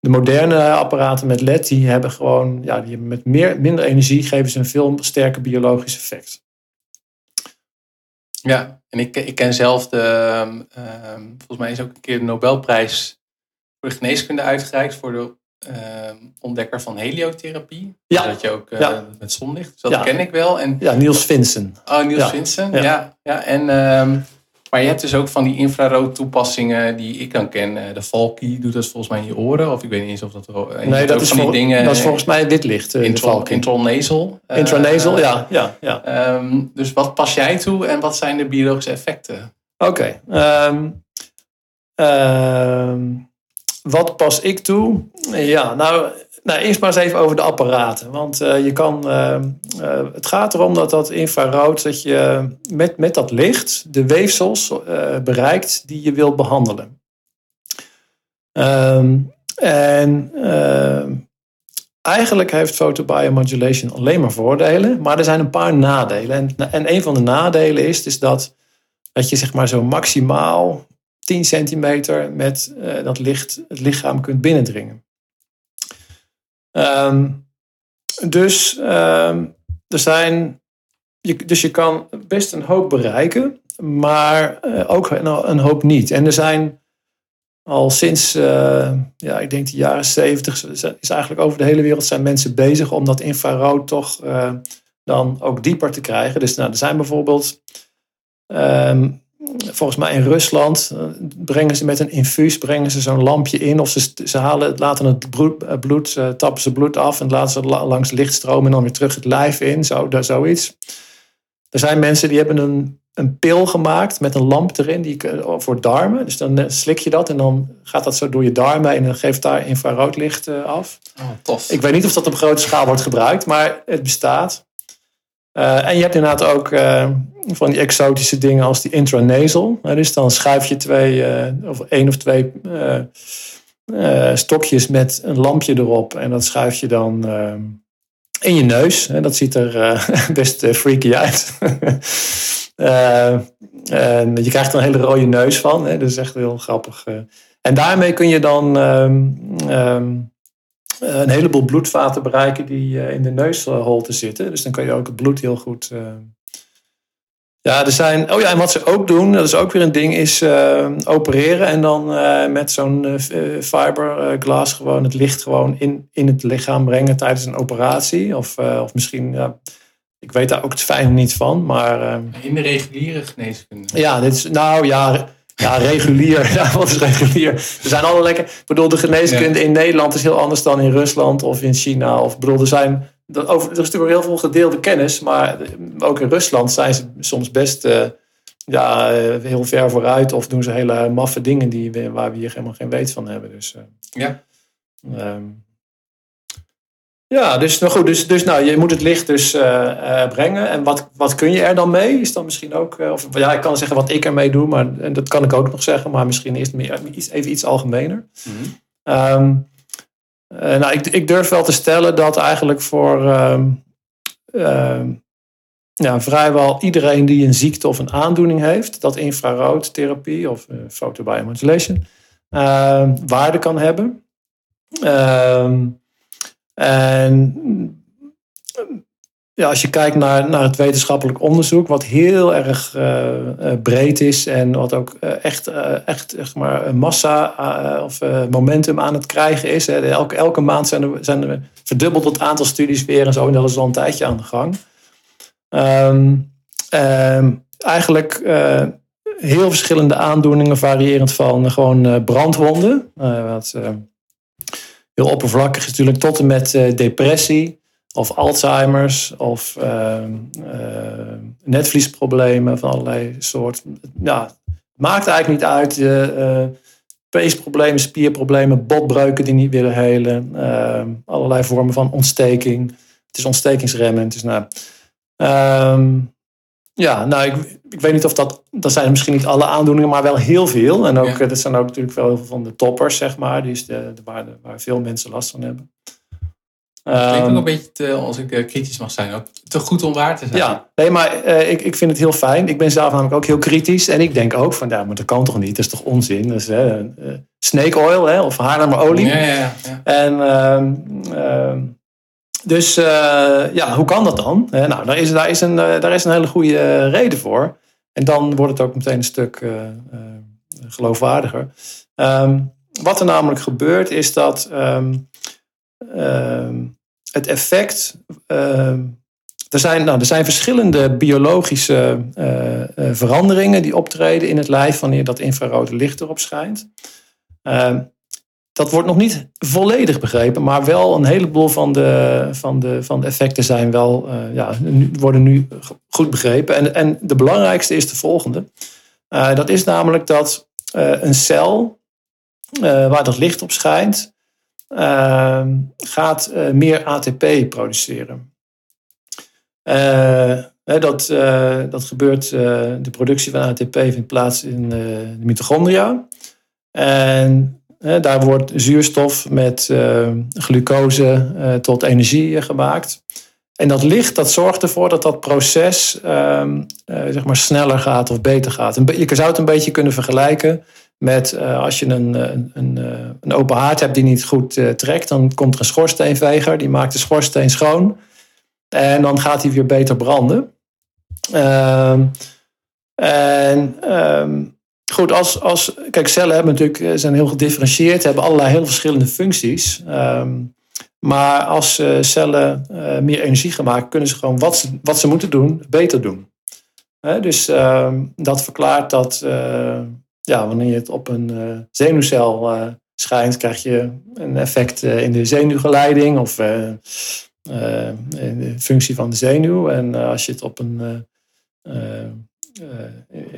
de moderne apparaten met LED, die hebben gewoon, ja, die hebben met meer, minder energie geven ze een veel sterker biologisch effect. Ja, en ik, ik ken zelf de, ehm, ehm, volgens mij is ook een keer de Nobelprijs voor de geneeskunde uitgereikt voor de ehm, ontdekker van heliotherapie. Ja. Dat je ook uh, met zonlicht, dus dat ken ik wel. En, ja, Niels Vincent. Oh, Niels ja. Vincent, ja. ja. En maar je hebt dus ook van die infrarood toepassingen die ik dan ken. Eh, de Valky doet dat volgens mij in je oren. Of ik weet niet eens of dat... Nee, dat is, van die dingen, dat is volgens mij dit licht. Uh, intron, intranasal. Intranasal, ja. ja, ja. Um, dus wat pas jij toe en wat zijn de biologische effecten? Oké. Okay. Um, um, wat pas ik toe? Ja, nou, nou, eerst maar eens even over de apparaten. Want uh, je kan, uh, uh, het gaat erom dat dat infrarood, dat je met, met dat licht de weefsels bereikt die je wilt behandelen. Um, en ehm, eigenlijk heeft photobiomodulation alleen maar voordelen, maar er zijn een paar nadelen. En, en een van de nadelen is, is dat, dat je zeg maar zo maximaal 10 centimeter met dat licht het lichaam kunt binnendringen. Um, dus um, er zijn, je, dus je kan best een hoop bereiken, maar uh, ook een, een, hoop niet. En er zijn al sinds, uh, ja, ik denk de jaren zeventig, is eigenlijk over de hele wereld zijn mensen bezig om dat infrarood toch uh, dan ook dieper te krijgen. Dus nou, er zijn bijvoorbeeld um, volgens mij in Rusland eh, brengen ze met een infuus brengen ze zo'n lampje in. Of ze, ze halen, laten het bloed, eh, bloed uh, tappen ze bloed af en laten ze langs lichtstroom en dan weer terug het lijf in. Zo, daar, zoiets. Er zijn mensen die hebben een, een pil gemaakt met een lamp erin die, voor darmen. Dus dan slik je dat en dan gaat dat zo door je darmen en dan geeft daar infraroodlicht af. Oh, tof. Ik weet niet of dat op grote schaal wordt gebruikt, maar het bestaat. Uh, en je hebt inderdaad ook uh, van die exotische dingen als die intranasal. Uh, dus dan schuif je twee, of één of twee stokjes met een lampje erop. En dat schuif je dan in je neus. Dat ziet er best freaky uit. en je krijgt er een hele rode neus van. Hè? Dat is echt heel grappig. en daarmee kun je dan... Um, een heleboel bloedvaten bereiken die in de neusholte zitten. Dus dan kan je ook het bloed heel goed ja, er zijn. Oh ja, en wat ze ook doen, dat is ook weer een ding, is uh, opereren en dan uh, met zo'n uh, fiberglas gewoon het licht gewoon in, in het lichaam brengen tijdens een operatie. Of, of misschien, ja, ik weet daar ook het fijn niet van, maar. in de reguliere geneeskunde. Ja, dit is, nou ja. Ja, regulier. Ja, wat is regulier? Er zijn alle lekker. Ik bedoel, de geneeskunde in Nederland is heel anders dan in Rusland of in China. Of bedoel, er zijn over, er is natuurlijk heel veel gedeelde kennis, maar ook in Rusland zijn ze soms best uh, ja, eh, heel ver vooruit of doen ze hele maffe dingen die, waar we hier helemaal geen weet van hebben. Dus, uh, ja. Um, ja, dus, nou goed, dus, dus nou, je moet het licht dus uh, brengen. En wat, wat kun je er dan mee? Is dan misschien ook, of ja, ik kan zeggen wat ik ermee doe, maar en dat kan ik ook nog zeggen, maar misschien eerst meer, even iets algemener. Mm -hmm. um, nou, ik, ik, durf wel te stellen dat eigenlijk voor uh, ja, vrijwel iedereen die een ziekte of een aandoening heeft, dat infraroodtherapie of uh, photobiomodulation waarde kan hebben. Ehm, en ja, als je kijkt naar, naar het wetenschappelijk onderzoek, wat heel erg uh, breed is en wat ook uh, echt, echt zeg maar, massa of momentum aan het krijgen is. Hè. Elke, elke maand zijn er, zijn er verdubbeld het aantal studies weer en zo, en dat is al een tijdje aan de gang. Um, eigenlijk heel verschillende aandoeningen, variërend van gewoon brandwonden, wat heel oppervlakkig is natuurlijk, tot en met depressie of Alzheimer's of uh, uh, netvliesproblemen van allerlei soorten. Ja, maakt eigenlijk niet uit. Uh, peesproblemen, spierproblemen, botbreuken die niet willen helen. Ehm, allerlei vormen van ontsteking. Het is ontstekingsremmend. Dus nou, ja, nou, ik, ik weet niet of dat. Dat zijn misschien niet alle aandoeningen, maar wel heel veel. En ook, ja. dat zijn ook natuurlijk wel heel veel van de toppers, zeg maar. Die is de, de, waar, de, waar veel mensen last van hebben. Het klinkt ook ehm, een beetje, te, als ik eh, kritisch mag zijn, ook te goed om waar te zijn. Ja, nee, maar uh, ik, ik vind het heel fijn. Ik ben zelf namelijk ook heel kritisch. En ik denk ook van, ja, maar dat kan toch niet? Dat is toch onzin? Dus, uh, snake oil hè, of haarlemmerolie. Ja, ja, ja. En uh, dus ja, hoe kan dat dan? nou, daar is, daar, is een, daar is een hele goede reden voor. En dan wordt het ook meteen een stuk geloofwaardiger. Um, wat er namelijk gebeurt is dat... Um, het effect. Ehm, er, zijn, nou, er zijn verschillende biologische veranderingen die optreden in het lijf wanneer dat infrarode licht erop schijnt. Ehm, dat wordt nog niet volledig begrepen, maar wel een heleboel van de, van de, van de effecten zijn wel, uh, ja, worden nu goed begrepen. En, en de belangrijkste is de volgende. dat is namelijk dat een cel waar dat licht op schijnt, Ehm, gaat eh, meer ATP produceren. Dat, dat gebeurt, de productie van ATP vindt plaats in de mitochondria. En daar wordt zuurstof met glucose tot energie gemaakt. En dat licht dat zorgt ervoor dat dat proces ehm, zeg maar sneller gaat of beter gaat. je zou het een beetje kunnen vergelijken met als je een, een, een, eh, open haard hebt die niet goed trekt, dan komt er een schoorsteenveger, die maakt de schoorsteen schoon. En dan gaat hij weer beter branden. Uh, en um, goed, als, als, kijk, cellen hebben natuurlijk, zijn heel gedifferentieerd, hebben allerlei heel verschillende functies. Um, maar als cellen meer energie gaan maken, kunnen ze gewoon wat ze, wat ze moeten doen, beter doen. dus ehm, dat verklaart dat ja, wanneer je het op een zenuwcel schijnt, krijg je een effect in de zenuwgeleiding of in de functie van de zenuw. En als je het op een,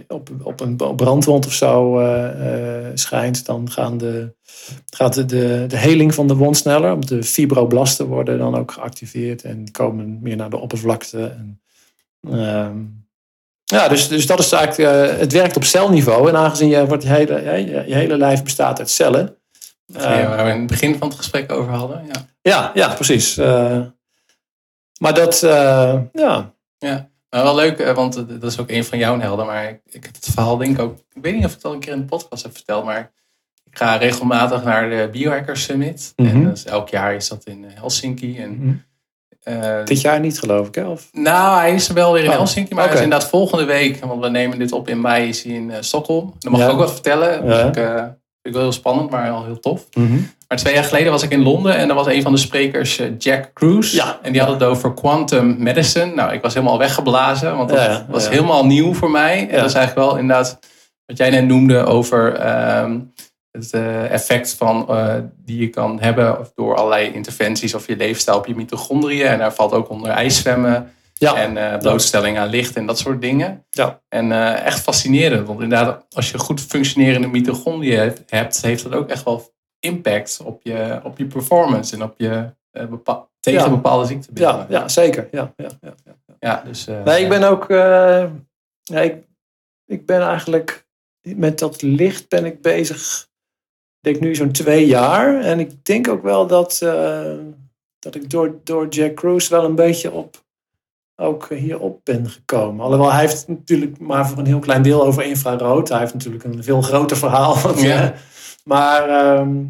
op, op een brandwond of zo schijnt, dan gaan de, gaat de, de, de heling van de wond sneller. De fibroblasten worden dan ook geactiveerd en komen meer naar de oppervlakte. En, ehm, ja, dus, dus dat is eigenlijk, uh, het werkt op celniveau. En aangezien je, wordt je, hele, je, je hele lijf bestaat uit cellen. Uh, waar we in het begin van het gesprek over hadden. Ja, ja, ja precies. Uh, maar dat, ja. Ja, maar wel leuk, want dat is ook een van jouw helden. Maar ik, ik heb het verhaal denk ik ook, ik weet niet of ik het al een keer in de podcast heb verteld. Maar ik ga regelmatig naar de Biohackers Summit. Mhm. En dus elk jaar is dat in Helsinki. En, Mhm. eh, Dit jaar niet, geloof ik. Hè? Of? nou, hij is er wel weer in Oh, Helsinki, maar hij oké. is inderdaad volgende week, want we nemen dit op in mei, is hij in eh, Stockholm. Dan mag Ja. ik ook wat vertellen. Dus Ja. ik, eh, vind ik wel heel spannend, maar wel heel tof. Mhm. Maar twee jaar geleden was ik in Londen en er was een van de sprekers, eh, Jack Cruz. Ja. En die had het over quantum medicine. Nou, ik was helemaal weggeblazen, want dat Ja, was ja. helemaal nieuw voor mij. En dat is eigenlijk wel inderdaad wat jij net noemde over ehm, het eh, effect van, eh, die je kan hebben door allerlei interventies of je leefstijl op je mitochondriën. En daar valt ook onder ijszwemmen Ja. en blootstelling aan licht en dat soort dingen. Ja. En echt fascinerend, want inderdaad, als je goed functionerende mitochondriën hebt, heeft dat ook echt wel impact op je, op je performance en op je eh, tegen Ja. bepaalde ziektebeelden. Ja, ja, zeker. Ja, ja, ja, ja. Ja, dus, eh, Nee, ik ben ook. eh, ja, ik, ik ben eigenlijk. Met dat licht ben ik bezig. Ik denk nu zo'n twee jaar. En ik denk ook wel dat. dat ik door, door Jack Cruz wel een beetje op. Ook hierop ben gekomen. Alhoewel hij heeft natuurlijk maar voor een heel klein deel over infrarood. Hij heeft natuurlijk een veel groter verhaal. Wat, Ja. Eh, maar, ehm,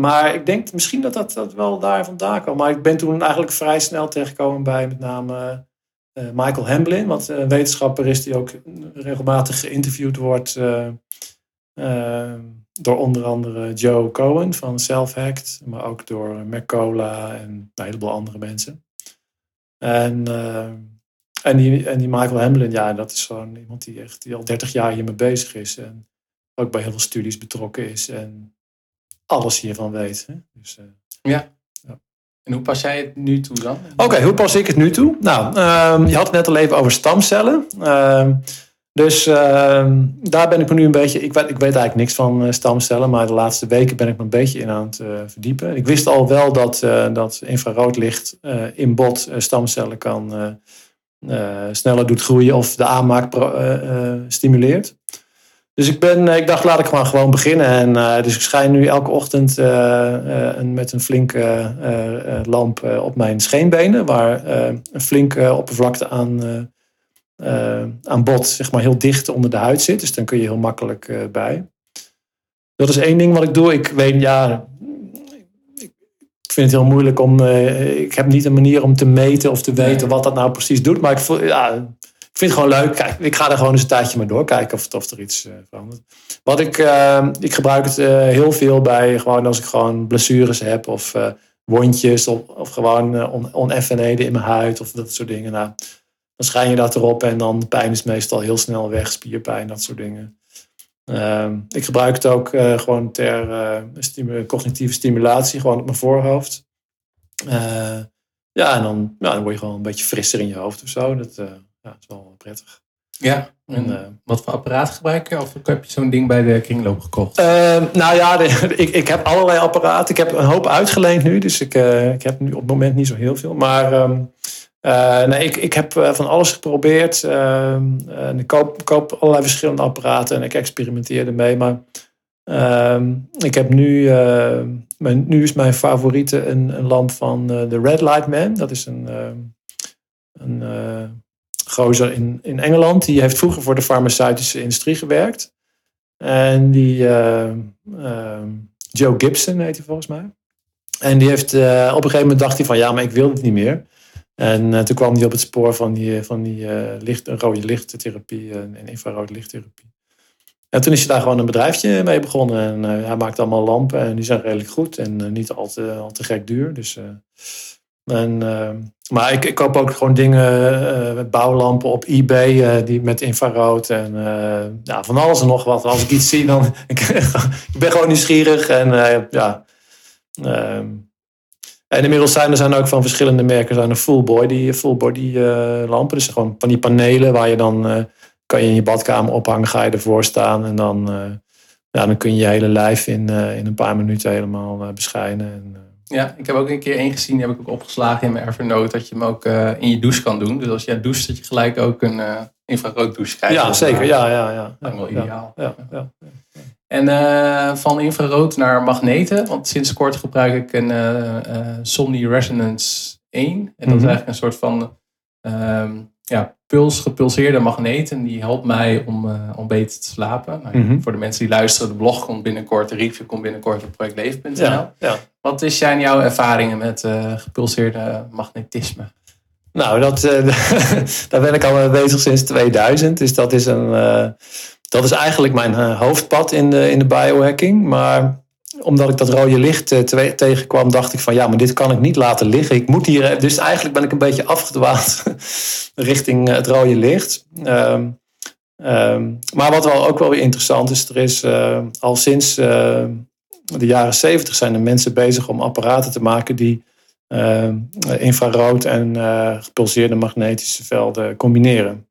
maar ik denk misschien dat, dat dat wel daar vandaan kwam. Maar ik ben toen eigenlijk vrij snel terechtgekomen bij met name eh, Michael Hamblin, wat een wetenschapper is die ook regelmatig geïnterviewd wordt eh, eh, door onder andere Joe Cohen van Self-Hacked, maar ook door Mercola en een heleboel andere mensen. En, eh, en, die, en die Michael Hamblin, ja, dat is gewoon iemand die echt al 30 jaar hiermee bezig is en ook bij heel veel studies betrokken is en alles hiervan weet. Hè? Dus, eh, En hoe pas jij het nu toe dan? Oké, hoe pas ik het nu toe? Nou, ehm, je had het net al even over stamcellen. Ehm, dus ehm, daar ben ik me nu een beetje. Ik weet, ik weet eigenlijk niks van eh, stamcellen, maar de laatste weken ben ik me een beetje in aan het eh, verdiepen. Ik wist al wel dat, dat infraroodlicht in bot stamcellen kan sneller doet groeien of de aanmaak stimuleert. Dus ik, ben, eh, ik dacht, laat ik maar gewoon beginnen. En, eh, dus ik schijn nu elke ochtend eh, met een flinke lamp op mijn scheenbenen, waar een flinke oppervlakte aan, aan bot zeg maar, heel dicht onder de huid zit. Dus dan kun je heel makkelijk bij. Dat is één ding wat ik doe. Ik weet, ja, ik vind het heel moeilijk om. ik heb niet een manier om te meten of te weten wat dat nou precies doet. Maar ik, voel, ja, ik vind het gewoon leuk. Kijk, ik ga er gewoon eens een tijdje mee doorkijken of, of er iets eh, verandert. Wat ik, eh, ik gebruik het eh, heel veel bij gewoon als ik gewoon blessures heb of eh, wondjes of, of gewoon on, oneffenheden in mijn huid of dat soort dingen. Nou, dan schijn je dat erop en dan de pijn is meestal heel snel weg, spierpijn, dat soort dingen. Ehm, ik gebruik het ook gewoon ter cognitieve stimulatie, gewoon op mijn voorhoofd. Ja, en dan, ja, dan word je gewoon een beetje frisser in je hoofd of zo. Dat ja, is wel prettig. Ja. En, En, eh, wat voor apparaat gebruik je? Of heb je zo'n ding bij de kringloop gekocht? Ehm, nou ja, de- ik, ik heb allerlei apparaten. Ik heb een hoop uitgeleend nu. Dus ik, eh, ik heb nu op het moment niet zo heel veel. Maar nee, ik, ik heb van alles geprobeerd. Ehm, en ik koop, koop allerlei verschillende apparaten. En ik experimenteer ermee. Maar ik heb nu... mijn, nu is mijn favoriete een, een lamp van de Red Light Man. Dat is een... een gozer in, in Engeland. Die heeft vroeger voor de farmaceutische industrie gewerkt. En die, eh, ehm, Joe Gibson heet hij volgens mij. En die heeft, eh, op een gegeven moment dacht hij van ja, maar ik wil het niet meer. En eh, toen kwam hij op het spoor van die, van die licht, rode lichttherapie en, infrarood lichttherapie. En toen is hij daar gewoon een bedrijfje mee begonnen. En hij maakt allemaal lampen en die zijn redelijk goed en niet al te, al te gek duur. Dus, en, eh, maar ik, ik koop ook gewoon dingen, eh, bouwlampen op eBay eh, die met infrarood en van alles en nog wat. Als ik iets zie, dan ik, ik ben gewoon nieuwsgierig en ja. ehm, en inmiddels zijn er zijn ook van verschillende merken zijn er full body, full body lampen. Dus gewoon van die panelen waar je dan kan je in je badkamer ophangen, ga je ervoor staan en dan, ja, dan kun je je hele lijf in, in een paar minuten helemaal beschijnen. En, Ja, ik heb ook een keer één gezien, die heb ik ook opgeslagen in mijn Evernote, dat je hem ook eh, in je douche kan doen. Dus als je doucht, dat je gelijk ook een eh infrarood douche krijgt. ja, zeker. Ja, ja, ja. lijkt me wel ideaal. Ja, ja. En eh, van infrarood naar magneten, want sinds kort gebruik ik een Somni Resonance 1. En dat Mhm. is eigenlijk een soort van ehm, ja, puls, gepulseerde magneten. Die helpt mij om, uh, om beter te slapen. Nou, Mhm. Voor de mensen die luisteren, de blog komt binnenkort, de review komt binnenkort op projectleven.nl. Ja, ja. Wat is zijn jouw ervaringen met eh, gepulseerde magnetisme? Nou, dat, eh, daar ben ik al mee bezig sinds 2000. Dus dat is, een, eh, dat is eigenlijk mijn eh, hoofdpad in de, in de biohacking. Maar omdat ik dat rode licht eh, te- tegenkwam, dacht ik van ja, maar dit kan ik niet laten liggen. Ik moet hier. Dus eigenlijk ben ik een beetje afgedwaald richting eh, het rode licht. Ehm, ehm, maar wat wel ook wel weer interessant is, er is eh, al sinds eh, de jaren 70 zijn er mensen bezig om apparaten te maken die eh, infrarood en eh, gepulseerde magnetische velden combineren.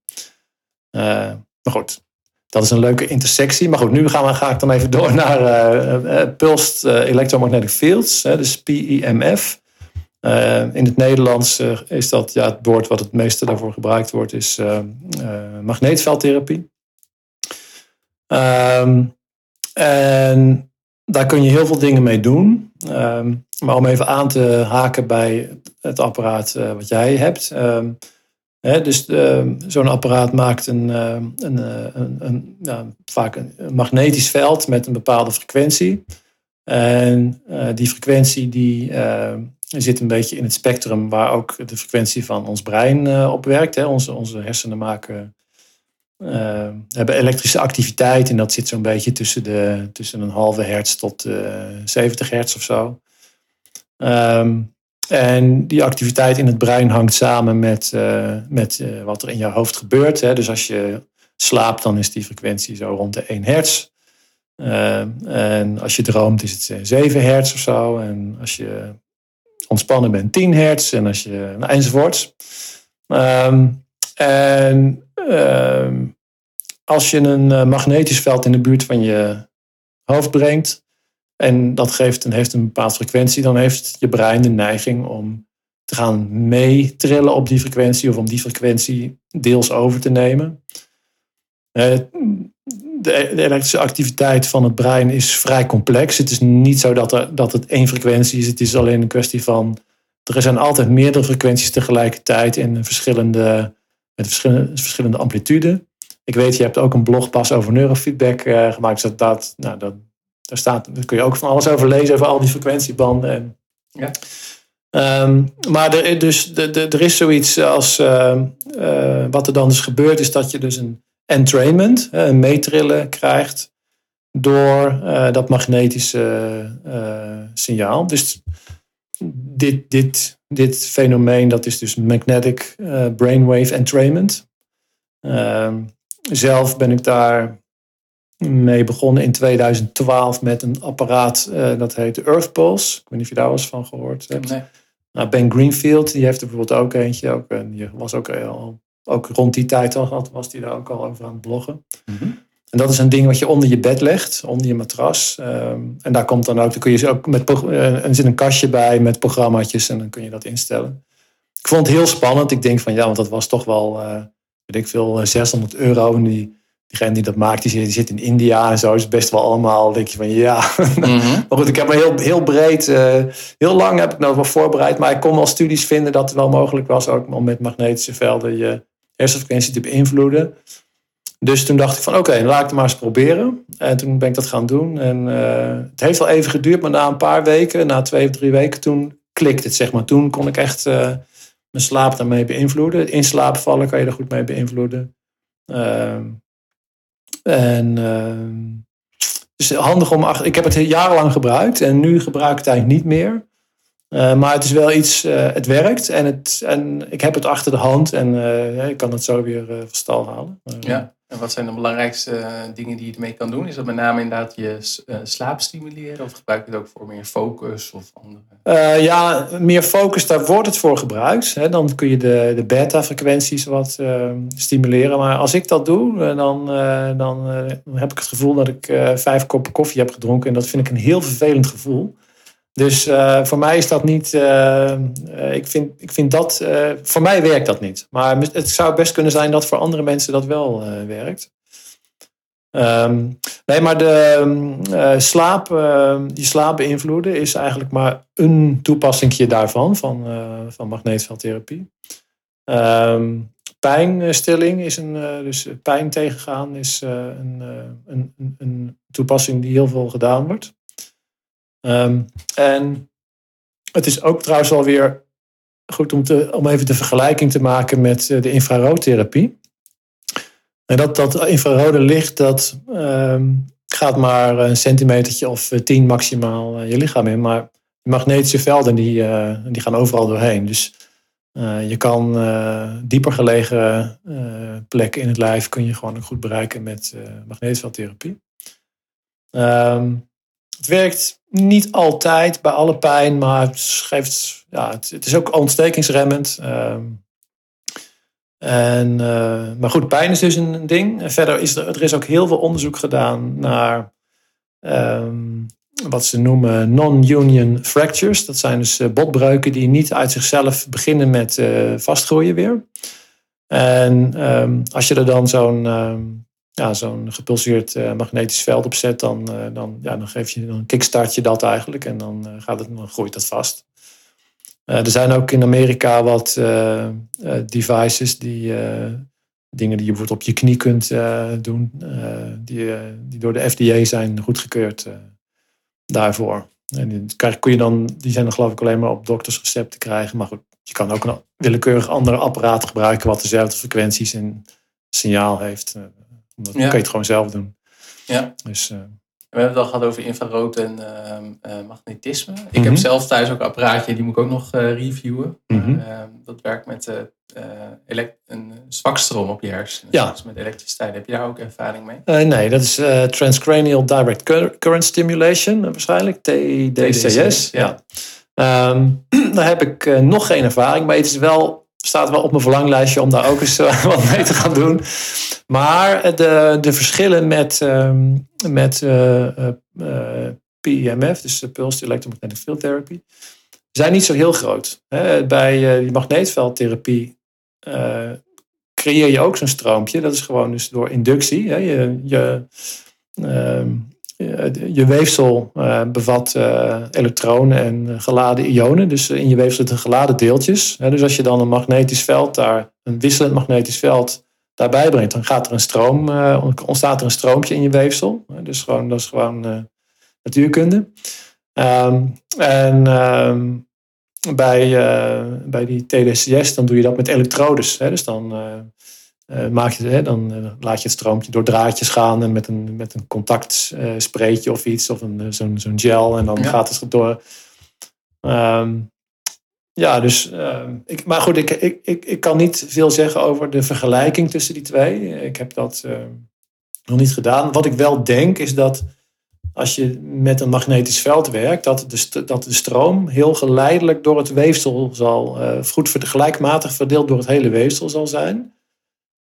Eh, maar goed, dat is een leuke intersectie. Maar goed, nu gaan we, ga ik dan even door naar eh, eh, Pulsed eh, Electromagnetic Fields, dus PEMF. In het Nederlands is dat ja, het woord wat het meeste daarvoor gebruikt wordt, is magneetveldtherapie. Ehm, en daar kun je heel veel dingen mee doen. Ehm, maar om even aan te haken bij het apparaat wat jij hebt. ehm, dus ehm, zo'n apparaat maakt een, ehm, eh, een, een, vaak een, magnetisch veld met een bepaalde frequentie. En eh, die frequentie die, ehm, zit een beetje in het spectrum waar ook de frequentie van ons brein eh, op werkt. Hè. Onze, onze hersenen maken, hebben elektrische activiteit en dat zit zo'n beetje tussen, de, tussen een halve hertz tot eh 70 hertz of zo. En die activiteit in het brein hangt samen met, eh, met eh, wat er in jouw hoofd gebeurt. Hè. Dus als je slaapt, dan is die frequentie zo rond de 1 hertz. Ehm, en als je droomt, is het eh, 7 hertz of zo. En als je ontspannen bent, 10 hertz. En als je, nou, enzovoorts. Ehm, en ehm, als je een eh, magnetisch veld in de buurt van je hoofd brengt. En dat geeft een, heeft een bepaalde frequentie. Dan heeft je brein de neiging om te gaan meetrillen op die frequentie. Of om die frequentie deels over te nemen. De, elektrische activiteit van het brein is vrij complex. Het is niet zo dat, er, dat het één frequentie is. Het is alleen een kwestie van. Er zijn altijd meerdere frequenties tegelijkertijd in verschillende, met verschillende, verschillende amplitude. Ik weet, je hebt ook een blog pas over neurofeedback eh, gemaakt. Dus dat, nou, dat, daar, staat, daar kun je ook van alles over lezen, over al die frequentiebanden. En, Ja. Ehm, maar er, dus, de, de, er is zoiets als. ehm, eh, wat er dan dus gebeurt, is dat je dus een entrainment, een meetrillen krijgt. door eh, dat magnetische eh, signaal. Dus dit, dit, dit fenomeen, dat is dus magnetic brainwave entrainment. Ehm, zelf ben ik daar mee begonnen in 2012 met een apparaat eh, dat heet Earth Pulse. Ik weet niet of je daar wel eens van gehoord hebt. Nee. Nou, ben Greenfield, die heeft er bijvoorbeeld ook eentje. Ook, en die was ook, al, ook rond die tijd al, was die daar ook al over aan het bloggen. Mhm. En dat is een ding wat je onder je bed legt, onder je matras. Ehm, en daar komt dan ook, dan kun je ook met, eh, er zit een kastje bij met programmaatjes en dan kun je dat instellen. Ik vond het heel spannend. Ik denk van ja, want dat was toch wel, weet ik veel, eh, 600 euro. En die, diegene die dat maakt, die zit, die zit in India en zo. Is best wel allemaal, denk je van ja. Mhm. Maar goed, ik heb me heel, heel breed, eh, heel lang heb ik nou wel voorbereid. Maar ik kon wel studies vinden dat het wel mogelijk was ook om met magnetische velden je hersenfrequentie te beïnvloeden. Dus toen dacht ik van oké, laat ik het maar eens proberen. En toen ben ik dat gaan doen. En eh, het heeft wel even geduurd, maar na een paar weken, na twee of drie weken, toen klikte het zeg maar. Toen kon ik echt eh, mijn slaap daarmee beïnvloeden. In slaap vallen kan je er goed mee beïnvloeden. Ehm, en ehm, dus handig om. Ik heb het jarenlang gebruikt en nu gebruik ik het eigenlijk niet meer. Eh, maar het is wel iets, eh, het werkt en, het, en ik heb het achter de hand en eh, ik kan het zo weer van stal halen. Ja. En wat zijn de belangrijkste dingen die je ermee kan doen? Is dat met name inderdaad je slaap stimuleren? Of gebruik je het ook voor meer focus of andere? Ja, meer focus, daar wordt het voor gebruikt. Hè. Dan kun je de, de beta-frequenties wat eh, stimuleren. Maar als ik dat doe, dan, dan, heb ik het gevoel dat ik vijf koppen koffie heb gedronken. En dat vind ik een heel vervelend gevoel. Dus eh, voor mij is dat niet. eh, eh, ik, vind, ik vind dat. voor mij werkt dat niet. Maar het zou best kunnen zijn dat voor andere mensen dat wel werkt. Ehm, nee, maar de ehm, slaap, eh, die slaap beïnvloeden is eigenlijk maar een toepassing daarvan, van, van magneetveldtherapie. Ehm, pijnstilling is een, dus pijn tegengaan is een, een, een, toepassing die heel veel gedaan wordt. Um, en het is ook trouwens alweer goed om, te, om even de vergelijking te maken met de infraroodtherapie. En dat, dat infrarode licht, dat um, gaat maar een centimetertje of tien maximaal je lichaam in. Maar magnetische velden die, die gaan overal doorheen. Dus je kan dieper gelegen plekken in het lijf kun je gewoon goed bereiken met magnetische veldtherapie. Um, het werkt niet altijd bij alle pijn, maar het, geeft, ja, het, is ook ontstekingsremmend. Um, en, maar goed, pijn is dus een ding. Verder is er, er is ook heel veel onderzoek gedaan naar um, wat ze noemen non-union fractures. Dat zijn dus eh, botbreuken die niet uit zichzelf beginnen met uh, vastgroeien weer. En um, als je er dan zo'n ja, zo'n gepulseerd uh, magnetisch veld op zet, dan, uh, dan, ja, dan, geef je, dan kickstart je dat eigenlijk en dan, gaat het, dan groeit dat vast. er zijn ook in Amerika wat devices die dingen die je bijvoorbeeld op je knie kunt doen, die, die door de FDA zijn goedgekeurd daarvoor. En die, kun je dan, die zijn dan geloof ik alleen maar op doktersrecept te krijgen. Maar goed, je kan ook een willekeurig ander apparaat gebruiken wat dezelfde frequenties en signaal heeft. Eh, dat kan je het gewoon zelf doen. Ja. Dus, uh, we hebben het al gehad over infrarood en uh, magnetisme. Ik heb mhm. zelf thuis ook een apparaatje, die moet ik ook nog reviewen. Mm dat werkt met een zwakstroom op je hersenen. Ja. Dus met elektriciteit. Heb je daar ook ervaring mee? Nee, dat is Transcranial Direct Current Stimulation waarschijnlijk. TDCS. Ja. Um, daar heb ik nog geen ervaring mee. Het is wel, staat wel op mijn verlanglijstje om daar ook eens wat mee te gaan doen. Maar de, de verschillen met, um, met PEMF, dus Pulsed Electromagnetic Field Therapy zijn niet zo heel groot. Bij die magneetveldtherapie creëer je ook zo'n stroompje. Dat is gewoon dus door inductie. Je, je, uh, je weefsel uh, bevat uh, elektronen en geladen ionen. Dus in je weefsel zitten geladen deeltjes. Dus als je dan een magnetisch veld daar, een wisselend magnetisch veld daarbij brengt, dan gaat er een stroom, ontstaat er een stroompje in je weefsel. Dus gewoon, dat is gewoon natuurkunde. Um, en um, bij, bij die TDCS, dan doe je dat met elektrodes. Dus dan, maak je, hè, dan laat je het stroompje door draadjes gaan en met een, met een contactspreetje of iets, of een, zo'n, zo'n gel, en dan gaat het door. Um, ja, dus, ehm, ik, maar goed, ik, ik, ik, ik kan niet veel zeggen over de vergelijking tussen die twee. Ik heb dat nog niet gedaan. Wat ik wel denk is dat als je met een magnetisch veld werkt, dat de, dat de stroom heel geleidelijk door het weefsel zal, goed gelijkmatig verdeeld door het hele weefsel zal zijn.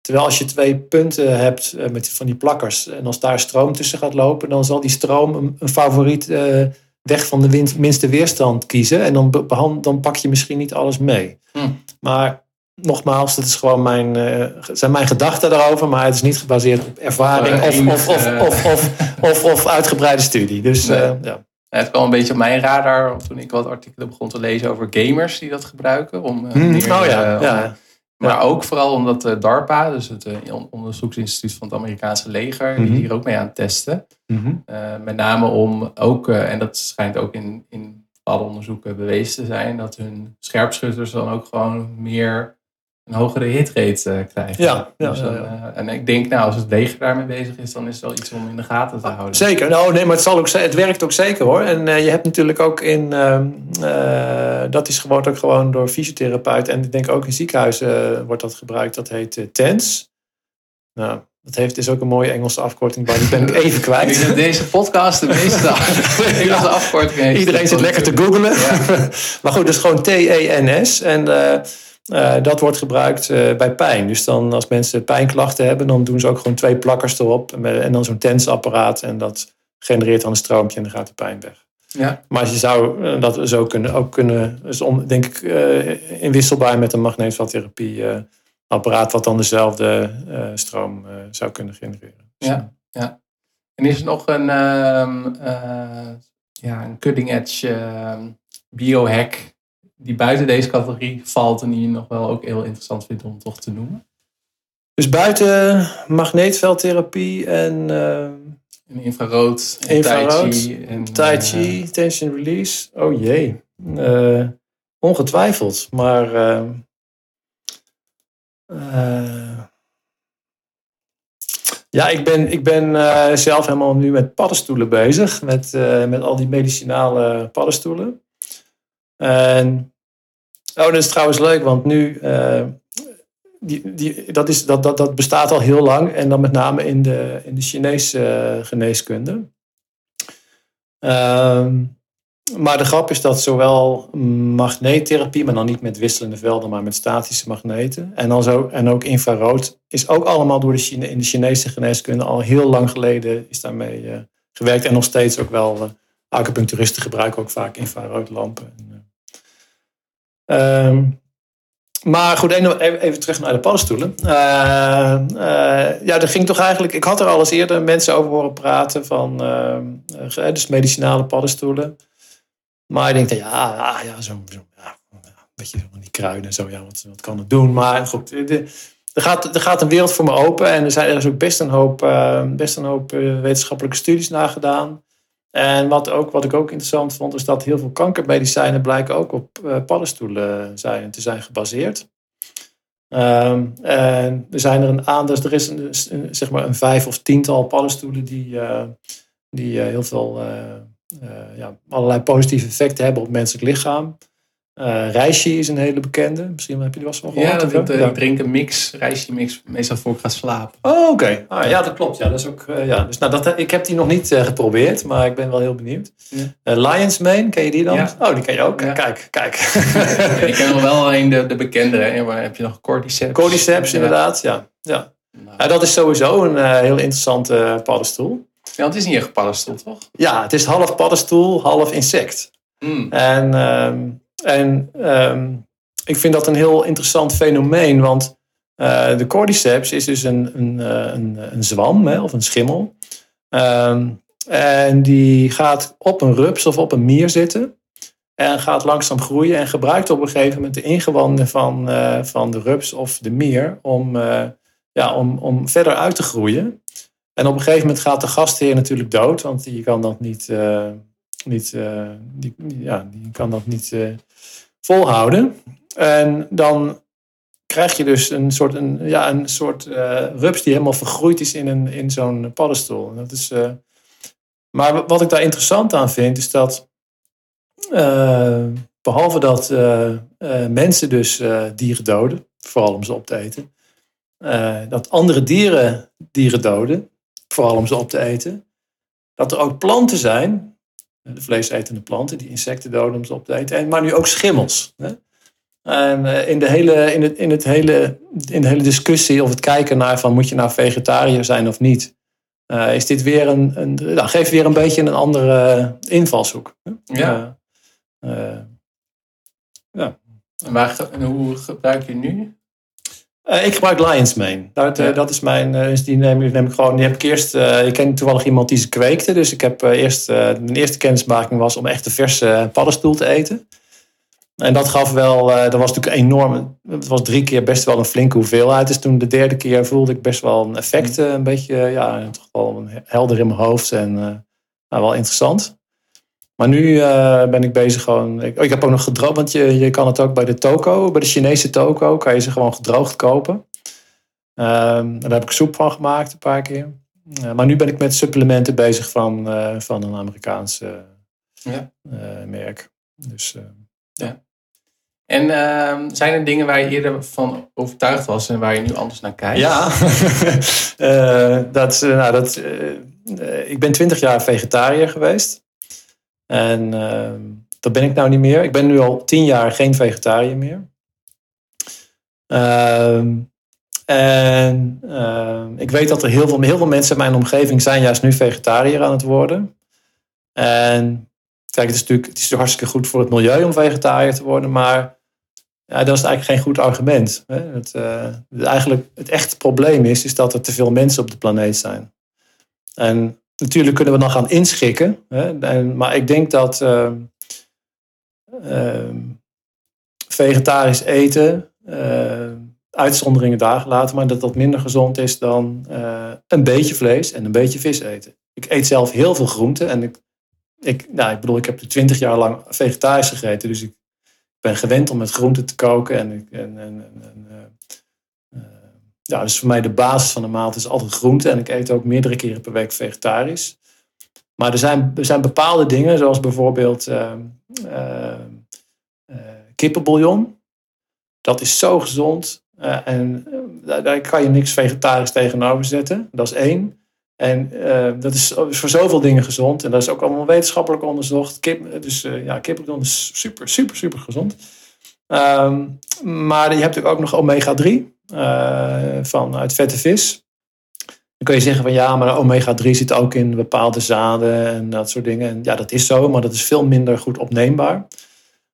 Terwijl als je twee punten hebt uh, met van die plakkers en als daar stroom tussen gaat lopen, dan zal die stroom een, een favoriet uh, weg van de minste weerstand kiezen. En dan, dan pak je misschien niet alles mee. Hm. Maar nogmaals, dat is gewoon mijn, uh, zijn mijn gedachten daarover, maar het is niet gebaseerd op ervaring of, of, of, of, of, of, uitgebreide studie. Dus, nee. uh, ja. Het kwam een beetje op mijn radar toen ik wat artikelen begon te lezen over gamers die dat gebruiken. Om, uh, meer, oh ja, ja. Maar ook vooral omdat DARPA, dus het onderzoeksinstituut van het Amerikaanse leger, die mhm. hier ook mee aan het testen. Mm met name om ook, en dat schijnt ook in, in bepaalde onderzoeken bewezen te zijn, dat hun scherpschutters dan ook gewoon meer een hogere hitrate uh, krijgen. Ja, ja, dus dan, uh, en ik denk, nou, als het leger daarmee bezig is, dan is het wel iets om in de gaten te houden. Zeker. Nou, nee, maar het, zal ook, het werkt ook zeker hoor. En uh, je hebt natuurlijk ook in, ehm, dat is gewoon ook gewoon door fysiotherapeuten en ik denk ook in ziekenhuizen wordt dat gebruikt. Dat heet TENS. Nou, dat heeft is ook een mooie Engelse afkorting, maar die ben ik even kwijt. Deze podcast de meeste Engelse afkorting heeft. Iedereen zit lekker te googlen. Ja. maar goed, dus gewoon T-E-N-S. En uh, dat wordt gebruikt uh, bij pijn. Dus dan als mensen pijnklachten hebben, dan doen ze ook gewoon twee plakkers erop. En dan zo'n tensapparaat. En dat genereert dan een stroompje en dan gaat de pijn weg. Ja. Maar je zou uh, dat zo kunnen, ook kunnen, dus om, denk ik, inwisselbaar met een magneetveldtherapie apparaat, wat dan dezelfde stroom zou kunnen genereren. Ja, ja. En is er nog een, um, ja, een cutting edge ehm, biohack die buiten deze categorie valt en die je nog wel ook heel interessant vindt om toch te noemen? Dus buiten magneetveldtherapie en uh, en infrarood, en infrarood, tai chi, en, tai chi tension release. Oh jee, uh, ongetwijfeld. Maar ja, ik ben, ik ben zelf helemaal nu met paddenstoelen bezig. Met, met al die medicinale paddenstoelen. En, oh, dat is trouwens leuk, want nu... Uh, die, die, dat, is, dat, dat, dat bestaat al heel lang. En dan met name in de, in de Chinese geneeskunde. Ehm maar de grap is dat zowel magneettherapie, maar dan niet met wisselende velden, maar met statische magneten. En, dan zo, en ook infrarood is ook allemaal door de Chine, in de Chinese geneeskunde al heel lang geleden is daarmee uh, gewerkt. En nog steeds ook wel, uh, acupuncturisten gebruiken ook vaak infraroodlampen. Uh, maar goed, even terug naar de paddenstoelen. Uh, ja, er ging toch eigenlijk. Ik had er al eens eerder mensen over horen praten van. dus medicinale paddenstoelen. Maar ik denk, ja, ja, zo'n beetje van die kruiden en zo, ja, wat, wat kan het doen? Maar goed, de, er, gaat, gaat een wereld voor me open en er, zijn, er ook best een hoop, best een hoop uh, wetenschappelijke studies naar gedaan. En wat, ook, wat ik ook interessant vond, is dat heel veel kankermedicijnen blijken ook op uh, paddenstoelen zijn, te zijn gebaseerd. Um, en er zijn er een aantal, dus er is een, zeg maar een vijf of tiental paddenstoelen die, die heel veel ja, allerlei positieve effecten hebben op menselijk lichaam. Uh, reishi is een hele bekende. Misschien heb je die wel eens gehoord. Ja, dat, ik drink een mix, reishi mix, meestal voor ik ga slapen. Oh, oké. Ah, ja, dat klopt. Ja, dat is ook, uh, ja. Dus, nou, dat, ik heb die nog niet uh, geprobeerd, maar ik ben wel heel benieuwd. Ja. Lion's Mane, ken je die dan? Ja. Oh, die ken je ook. Ja. Kijk, kijk. ik ken nog wel alleen de, de bekendere. Maar heb je nog Cordyceps? Cordyceps, inderdaad. Ja. Ja. Nou. dat is sowieso een heel interessante paddenstoel. Ja, het is niet echt paddenstoel, toch? Ja, het is half paddenstoel, half insect. Mm. En, ehm, en ehm, ik vind dat een heel interessant fenomeen, want uh, de cordyceps is dus een, een, eh, een, een zwam hè, of een schimmel. Ehm, en die gaat op een rups of op een mier zitten. En gaat langzaam groeien en gebruikt op een gegeven moment de ingewanden van, uh, van de rups of de mier om, ja, om, om verder uit te groeien. En op een gegeven moment gaat de gastheer natuurlijk dood, want die kan dat niet, niet, die, ja, die kan dat niet volhouden. En dan krijg je dus een soort, een, ja, een soort rups die helemaal vergroeid is in, een, in zo'n paddenstoel. Dat is, maar wat ik daar interessant aan vind, is dat behalve dat mensen dus dieren doden, vooral om ze op te eten, dat andere dieren dieren doden, vooral om ze op te eten. Dat er ook planten zijn, de vleesetende planten, die insecten doden om ze op te eten. En, maar nu ook schimmels. Hè? En eh, in de, hele, in, het, in, het hele, in de hele discussie of het kijken naar van moet je nou vegetariër zijn of niet, uh, is dit weer een, een nou, geeft weer een beetje een andere invalshoek. Ja. Uh, ja. En, waar, en hoe gebruik je nu? Uh, ik gebruik Lions Mane. Dat, uh, dat is mijn, uh, die neem, neem, ik gewoon. Die heb ik eerst. ik ken toevallig iemand die ze kweekte. Dus ik heb eerst. mijn eerste kennismaking was om echt een verse paddenstoel te eten. En dat gaf wel. dat was natuurlijk enorm. Het was drie keer best wel een flinke hoeveelheid. Dus toen de derde keer voelde ik best wel een effect. een beetje. Ja, toch wel helder in mijn hoofd. En nou, wel interessant. Maar nu uh, ben ik bezig gewoon. Ik, oh, ik, heb ook nog gedroogd, want je, je kan het ook bij de toko, bij de Chinese toko, kan je ze gewoon gedroogd kopen. Um, daar heb ik soep van gemaakt een paar keer. Uh, maar nu ben ik met supplementen bezig van, uh, van een Amerikaanse ja. merk. Dus, ja. En ehm, zijn er dingen waar je eerder van overtuigd was en waar je nu anders naar kijkt? Ja, dat, nou, dat, ik ben twintig jaar vegetariër geweest. En uh, dat ben ik nou niet meer. Ik ben nu al tien jaar geen vegetariër meer. Uh, en uh, ik weet dat er heel veel, heel veel mensen in mijn omgeving zijn juist nu vegetariër aan het worden. En kijk, het is natuurlijk, het is hartstikke goed voor het milieu om vegetariër te worden, maar ja, dat is eigenlijk geen goed argument. Het, uh, eigenlijk het echte probleem is, is dat er te veel mensen op de planeet zijn. En natuurlijk kunnen we dan gaan inschikken. Hè? maar ik denk dat uh, uh, vegetarisch eten uh, uitzonderingen daar gelaten, maar dat dat minder gezond is dan een beetje vlees en een beetje vis eten. Ik eet zelf heel veel groenten en ik, ik, nou, ik bedoel, ik heb twintig jaar lang vegetarisch gegeten, dus ik ben gewend om met groenten te koken. En, en, en, en ja, dus voor mij de basis van de maaltijd is altijd groente en ik eet ook meerdere keren per week vegetarisch. Maar er zijn, er zijn bepaalde dingen, zoals bijvoorbeeld uh, uh, uh, kippenbouillon. Dat is zo gezond. Eh, en daar, daar, kan je niks vegetarisch tegenover zetten. Dat is één. En dat is voor zoveel dingen gezond. En dat is ook allemaal wetenschappelijk onderzocht. Kip, dus ja, kippenbouillon is super, super, super gezond. Um, maar je hebt natuurlijk ook nog omega-3 van uit vette vis. Dan kun je zeggen van ja, maar omega-3 zit ook in bepaalde zaden en dat soort dingen. En ja, dat is zo, maar dat is veel minder goed opneembaar.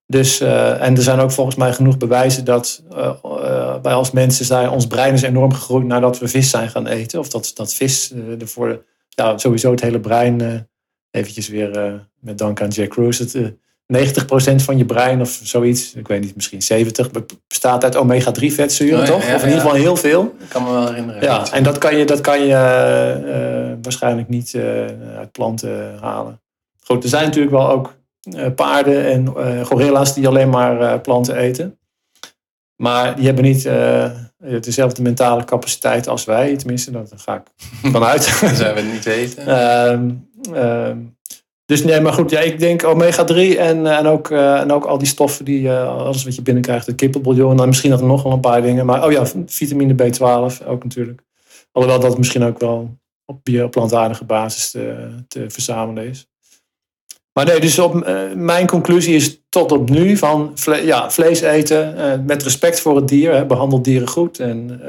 Dus, uh, en er zijn ook volgens mij genoeg bewijzen dat uh, uh, als mensen zijn, ons brein is enorm gegroeid nadat we vis zijn gaan eten. Of dat, dat vis ervoor, ja, sowieso het hele brein, eventjes weer met dank aan Jack Cruz, het 90% van je brein of zoiets, ik weet niet, misschien 70, bestaat uit omega-3 vetzuren, oh, toch? of in ieder geval heel veel. Ik kan me wel herinneren. Ja, en dat kan je, dat kan je uh, waarschijnlijk niet uh, uit planten halen. Goed, er zijn natuurlijk wel ook paarden en gorilla's die alleen maar planten eten. Maar die hebben niet dezelfde mentale capaciteit als wij, tenminste, daar ga ik vanuit. dat zijn we niet weten. Ehm, ehm, dus nee, maar goed, ja, ik denk omega-3 en, eh, en, ook, uh, en ook al die stoffen, die, uh, alles wat je binnenkrijgt, de kippenbouillon, en nou, misschien dat er nog wel een paar dingen. Maar oh ja, vitamine B12 ook natuurlijk. Alhoewel dat misschien ook wel op plantaardige basis te, te verzamelen is. Maar nee, dus op, mijn conclusie is tot op nu van ja, vlees eten met respect voor het dier. Hè, behandel dieren goed en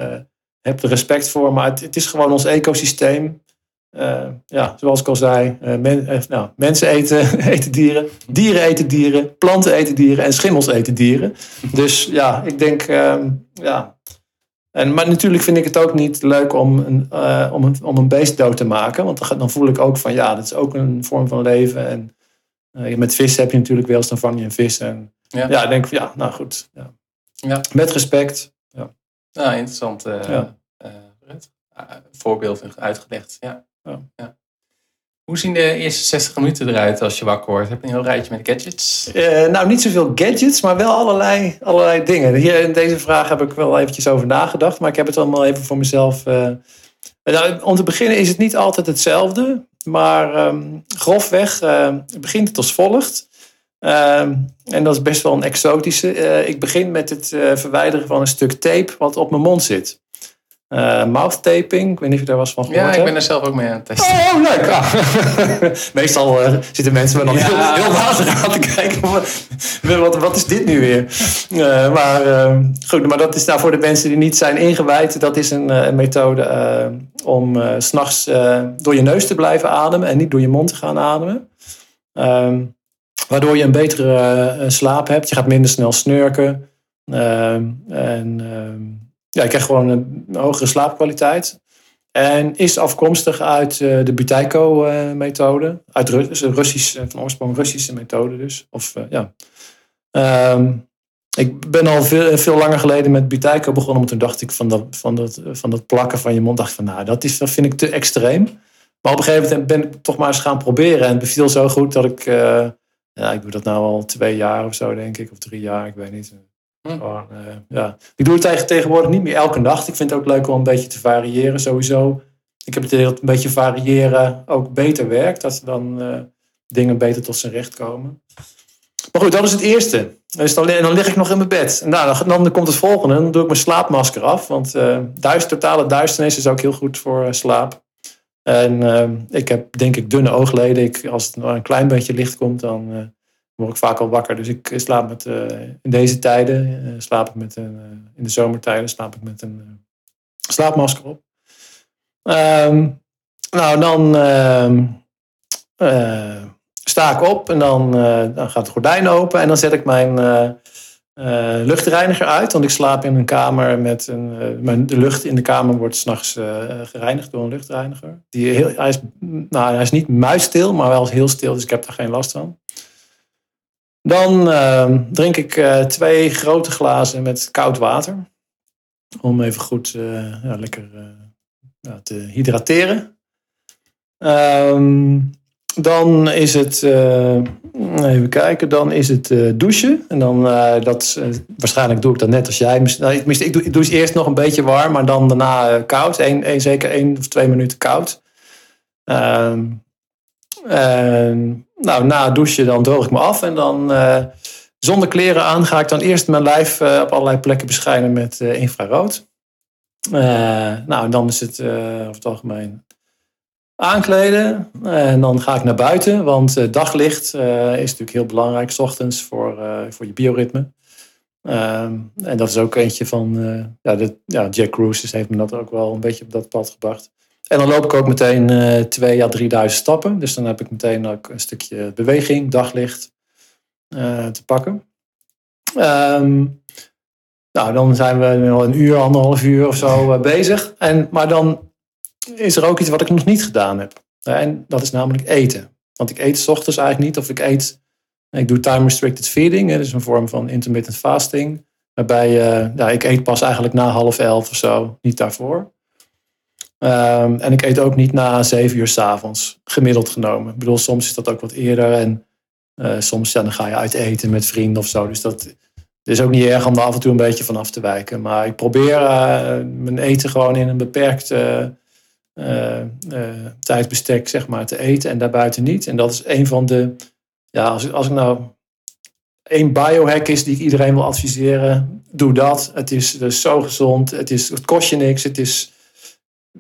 heb er respect voor. Maar het is gewoon ons ecosysteem. Uh, ja, zoals ik al zei, uh, men, uh, nou, mensen eten, eten dieren, dieren eten dieren, planten eten dieren en schimmels eten dieren. Dus ja, ik denk, ehm, ja. En, maar natuurlijk vind ik het ook niet leuk om een, om een, om een beest dood te maken. Want dan, voel ik ook van, ja, dat is ook een vorm van leven. En met vis heb je natuurlijk wel eens, dan vang je een vis. En ja, ja ik denk ja, nou goed. Ja. ja. Met respect. Ja, nou, interessant. Ja. voorbeeld uitgelegd, ja. Ja. Hoe zien de eerste 60 minuten eruit als je wakker wordt? Heb je een heel rijtje met gadgets? Uh, nou, niet zoveel gadgets, maar wel allerlei, allerlei dingen. Hier in deze vraag heb ik wel eventjes over nagedacht, maar ik heb het allemaal even voor mezelf. Uh, nou, om te beginnen is het niet altijd hetzelfde, maar um, grofweg uh, begint het als volgt. Ehm, en dat is best wel een exotische. ik begin met het verwijderen van een stuk tape wat op mijn mond zit. Uh, mouth taping. Ik weet niet of je daar was van gehoord Ja, ik ben er zelf ook mee aan het testen. Oh, leuk. Ja. Meestal uh, zitten mensen me ja. heel, heel lazig aan te kijken. wat, wat is dit nu weer? Uh, maar uh, goed, maar dat is nou voor de mensen die niet zijn ingewijd. Dat is een, een methode om s s'nachts door je neus te blijven ademen. En niet door je mond te gaan ademen. Ehm, waardoor je een betere slaap hebt. Je gaat minder snel snurken. Ehm, en ehm, ja, ik krijg gewoon een, hogere slaapkwaliteit. En is afkomstig uit uh, de Buteyko-methode. uit Rus Russisch, eh, van oorsprong Russische methode dus. Of, ja. Um, ik ben al veel, veel langer geleden met Buteyko begonnen. Want toen dacht ik van dat, van, dat, van dat plakken van je mond. dacht van nou, dat, is, dat vind ik te extreem. Maar op een gegeven moment ben ik toch maar eens gaan proberen. En het beviel zo goed dat ik... ja, ik doe dat nou al twee jaar of zo denk ik. Of drie jaar, ik weet niet. Hm. Gewoon, uh, ja. Ik doe het tegenwoordig niet meer elke nacht. Ik vind het ook leuk om een beetje te variëren sowieso. Ik heb het idee dat een beetje variëren ook beter werkt. Dat dan uh, dingen beter tot zijn recht komen. Maar goed, dat is het eerste. Dan, dan lig ik nog in mijn bed. En nou, dan, dan komt het volgende. Dan doe ik mijn slaapmasker af. Want uh, duist, totale duisternis is ook heel goed voor slaap. En ik heb denk ik dunne oogleden. Ik, als het een klein beetje licht komt, dan word ik vaak al wakker. Dus ik slaap met, uh, in deze tijden, uh, slaap ik met een, uh, in de zomertijden, slaap ik met een slaapmasker op. Um, nou, dan ehm, sta ik op en dan, dan gaat het gordijn open en dan zet ik mijn luchtreiniger uit. Want ik slaap in een kamer met een. mijn, de lucht in de kamer wordt s'nachts gereinigd door een luchtreiniger. Die heel, hij, is, nou, hij is niet muisstil, maar wel heel stil, dus ik heb daar geen last van. Dan uh, drink ik uh, twee grote glazen met koud water. Om even goed ja, lekker ja, te hydrateren. Ehm, dan is het, even kijken, dan is het douchen. En dan, dat, waarschijnlijk doe ik dat net als jij. Nou, ik, doe, ik eerst nog een beetje warm, maar dan daarna koud. Eén, één, zeker één of twee minuten koud. Ehm, en, nou, na douchen dan droog ik me af en dan zonder kleren aan ga ik dan eerst mijn lijf uh, op allerlei plekken beschijnen met uh, infrarood. Nou, dan is het over het algemeen aankleden. En dan ga ik naar buiten, want daglicht is natuurlijk heel belangrijk, s ochtends voor, voor je bioritme. Ehm, en dat is ook eentje van, ja, ja, Jack Cruises heeft me dat ook wel een beetje op dat pad gebracht. En dan loop ik ook meteen uh, 2 à 3000 stappen. Dus dan heb ik meteen ook een stukje beweging, daglicht. Eh, te pakken. Ehm, nou, dan zijn we al een uur, anderhalf uur of zo eh, bezig. En, maar dan is er ook iets wat ik nog niet gedaan heb. En dat is namelijk eten. Want ik eet s ochtends eigenlijk niet. Of ik eet, ik doe time restricted feeding. Dat is een vorm van intermittent fasting. Waarbij ja, ik eet pas eigenlijk na half elf of zo. Niet daarvoor. Um, en ik eet ook niet na zeven uur s avonds. Gemiddeld genomen. Ik bedoel, soms is dat ook wat eerder. En uh, soms dan ga je uit eten met vrienden of zo. Dus dat is ook niet erg om er af en toe een beetje van af te wijken. Maar ik probeer uh, mijn eten gewoon in een beperkt uh, tijdsbestek zeg maar, te eten en daarbuiten niet. En dat is een van de. Ja, als, als ik nou één biohack is die ik iedereen wil adviseren, doe dat. Het is dus zo gezond. Het, is, het kost je niks. Het is,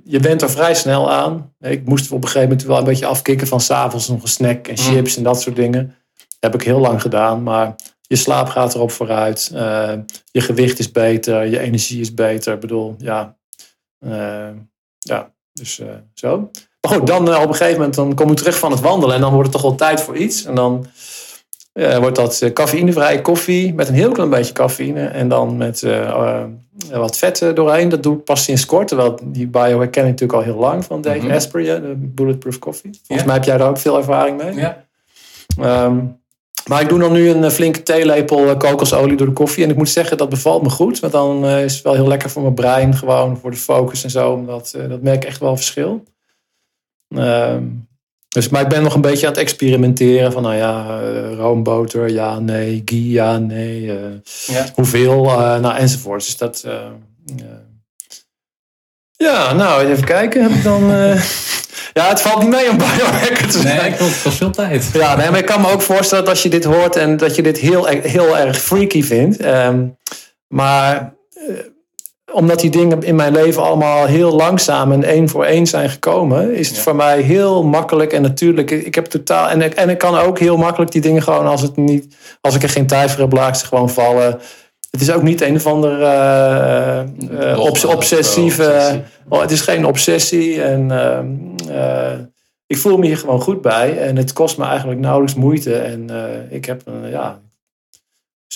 je bent er vrij snel aan. Ik moest op een gegeven moment wel een beetje afkicken van s'avonds nog een snack en mm. chips en dat soort dingen heb ik heel lang gedaan, maar je slaap gaat erop vooruit. Uh, je gewicht is beter, je energie is beter. Ik bedoel, ja. Uh, ja, dus uh, zo. Maar goed, dan op een gegeven moment dan kom ik terug van het wandelen en dan wordt het toch wel tijd voor iets. En dan wordt dat cafeïnevrije koffie met een heel klein beetje cafeïne en dan met wat vet doorheen. Dat doe ik pas sinds kort, terwijl die bio ken ik natuurlijk al heel lang van Dave mm Asprey, de Bulletproof Coffee. Volgens mij heb jij daar ook veel ervaring mee. Ja. Um, maar ik doe dan nu een eh, flinke theelepel eh, kokosolie door de koffie. En ik moet zeggen, dat bevalt me goed. Want dan eh, is het wel heel lekker voor mijn brein. Gewoon voor de focus en zo. Omdat, dat merk ik echt wel verschil. Ehm, dus, maar ik ben nog een beetje aan het experimenteren. Van nou ja, roomboter, ja, nee. Ghee, ja, nee. Ja. Hoeveel, nou enzovoort. Dus dat... ja, nou, even kijken. Heb ik dan... Ja, het valt niet mee om biohacker te zijn. Nee, het kost veel tijd. Ja, nee, maar ik kan me ook voorstellen dat als je dit hoort en dat je dit heel, heel erg freaky vindt. Ehm, maar uh, omdat die dingen in mijn leven allemaal heel langzaam en één voor één zijn gekomen, is het voor mij heel makkelijk en natuurlijk. Ik heb totaal. En ik, en ik kan ook heel makkelijk die dingen gewoon als het niet. Als ik er geen tijd voor heb, laat ze gewoon vallen. Het is ook niet een of andere uh, uh, obsessieve. Oh, het is geen obsessie. En uh, ik voel me hier gewoon goed bij. En het kost me eigenlijk nauwelijks moeite. En ik heb een, ja.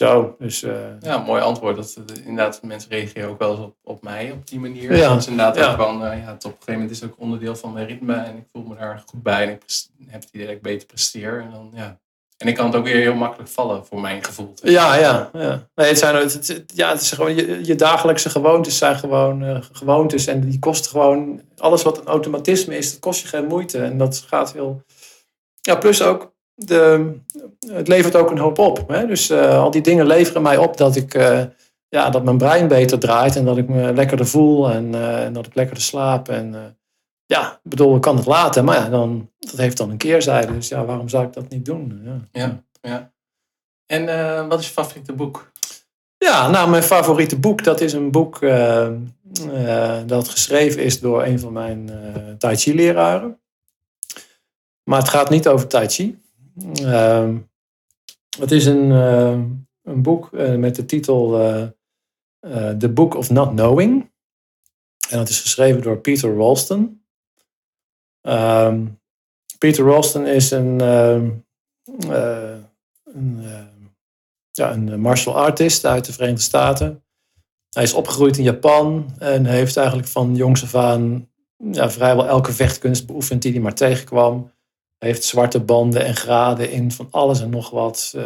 Zo. Dus, ja, mooi antwoord. Dat, inderdaad, mensen reageren ook wel eens op, op mij op die manier. Ja. Dat is inderdaad ja. ook van, ja, het op een gegeven moment is het ook onderdeel van mijn ritme. En ik voel me daar goed bij. En ik heb het idee dat ik beter presteer. En dan, ja, en ik kan het ook weer heel makkelijk vallen, voor mijn gevoel. Ja, ja. ja. Nee, het, zijn, het, ja, het is gewoon, je, je dagelijkse gewoontes zijn gewoon uh, gewoontes. En die kosten gewoon, alles wat een automatisme is, dat kost je geen moeite. En dat gaat heel... Ja, plus ook, de, het levert ook een hoop op. Hè? Dus uh, al die dingen leveren mij op dat ik... Uh, ja, dat mijn brein beter draait en dat ik me lekkerder voel en, en dat ik lekkerder slaap. En ja, ik bedoel, ik kan het laten, maar ja, dan, dat heeft dan een keerzijde. Dus ja, waarom zou ik dat niet doen? Ja, ja. ja. En wat is je favoriete boek? Ja, nou, mijn favoriete boek, dat is een boek dat geschreven is door een van mijn Tai Chi leraren. Maar het gaat niet over Tai Chi. Ehm, het is een, een boek met de titel The Book of Not Knowing. En dat is geschreven door Peter Ralston. Um, Peter Ralston is een, een, ja, een martial artist uit de Verenigde Staten. Hij is opgegroeid in Japan en heeft eigenlijk van jongs af aan ja, vrijwel elke vechtkunst beoefend die hij maar tegenkwam. Heeft zwarte banden en graden in van alles en nog wat. Uh,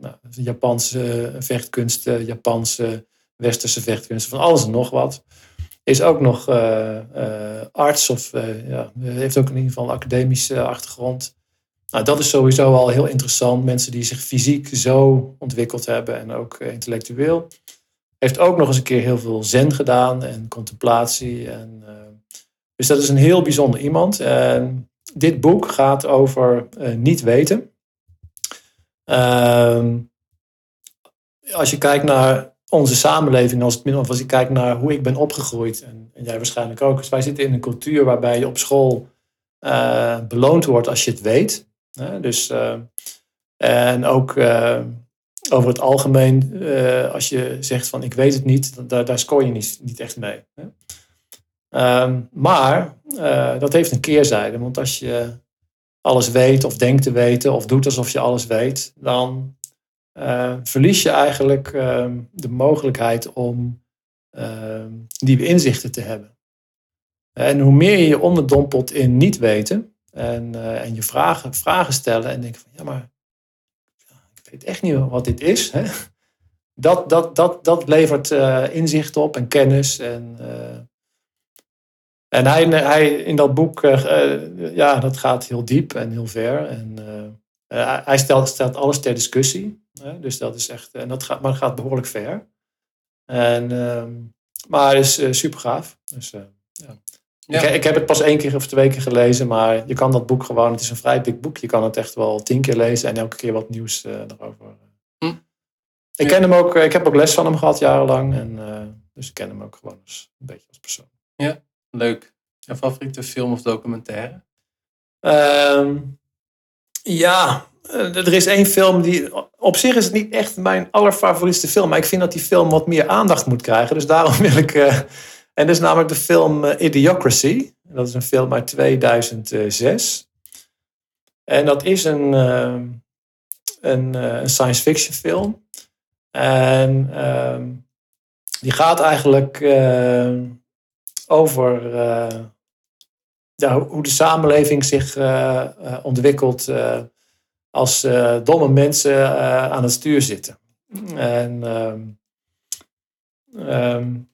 nou, Japanse vechtkunsten, Japanse westerse vechtkunsten, van alles en nog wat. Is ook nog arts of ja, heeft ook in ieder geval een academische achtergrond. Nou, dat is sowieso al heel interessant. Mensen die zich fysiek zo ontwikkeld hebben en ook intellectueel. Heeft ook nog eens een keer heel veel zen gedaan en contemplatie. En, dus dat is een heel bijzonder iemand. En dit boek gaat over niet weten. Ehm, als je kijkt naar onze samenleving, als, het, als je kijkt naar hoe ik ben opgegroeid, en, en jij waarschijnlijk ook. Dus wij zitten in een cultuur waarbij je op school uh, beloond wordt als je het weet. dus, uh, en ook over het algemeen, als je zegt van ik weet het niet, daar, daar scoor je niet, niet echt mee. Um, maar dat heeft een keerzijde, want als je alles weet of denkt te weten of doet alsof je alles weet, dan uh, verlies je eigenlijk uh, de mogelijkheid om uh, nieuwe inzichten te hebben. En hoe meer je je onderdompelt in niet weten en, eh, en je vragen, vragen stellen en denken van ja, maar ik weet echt niet wat dit is. Hè? Dat, dat, dat, dat levert eh, inzicht op en kennis en en hij, hij in dat boek, uh, ja, dat gaat heel diep en heel ver. En uh, hij stelt, stelt alles ter discussie. dus dat is echt, en dat gaat, maar dat gaat behoorlijk ver. En, uh, maar het is super gaaf. Dus, ja. Ja. Ik, ik, heb het pas één keer of twee keer gelezen, maar je kan dat boek gewoon, het is een vrij dik boek. Je kan het echt wel tien keer lezen en elke keer wat nieuws erover. Hm. Ik ken hem ook, ik heb ook les van hem gehad jarenlang. En, dus ik ken hem ook gewoon als, een beetje als persoon. Ja. Leuk. Jouw favoriete film of documentaire? Ehm, ja, eh, er is één film die. Op zich is het niet echt mijn allerfavorietste film. Maar ik vind dat die film wat meer aandacht moet krijgen. Dus daarom wil ik. Uh, en dat is namelijk de film uh, Idiocracy. Dat is een film uit 2006. En dat is een, een, een science fiction film. En ehm, die gaat eigenlijk over uh, ja, hoe de samenleving zich uh, ontwikkelt als domme mensen aan het stuur zitten. En um,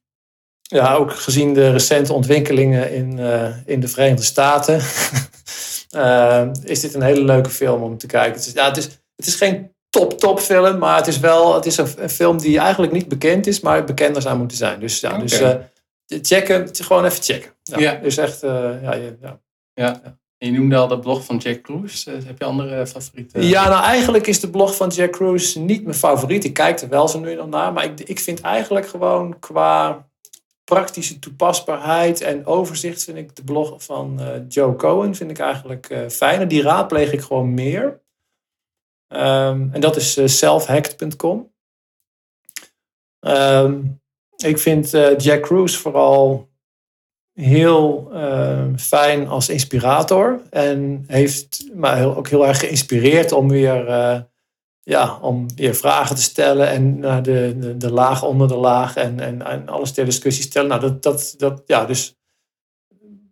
ja, ook gezien de recente ontwikkelingen in, in de Verenigde Staten, is dit een hele leuke film om te kijken. Het is, ja, het is, het is geen top-top film, maar het is wel het is een, film die eigenlijk niet bekend is, maar bekender zou moeten zijn. Dus ja, okay. dus checken, gewoon even checken. Ja, ja. Dus echt, uh, ja, ja, ja. En je noemde al de blog van Jack Cruise. Uh, heb je andere favorieten? Ja, nou eigenlijk is de blog van Jack Cruise niet mijn favoriet. Ik kijk er wel zo nu en dan naar. Maar ik, ik vind eigenlijk gewoon qua praktische toepasbaarheid en overzicht... vind ik de blog van uh, Joe Cohen vind ik eigenlijk fijner. Die raadpleeg ik gewoon meer. Um, en dat is selfhacked.com. Um, ik vind uh, Jack Cruise vooral heel uh, fijn als inspirator. En heeft me heel, ook heel erg geïnspireerd om weer, uh, ja, om weer vragen te stellen. En naar de, de, de, laag onder de laag. En, en, en alles ter discussie stellen. Nou, dat, dat, dat, ja, dus,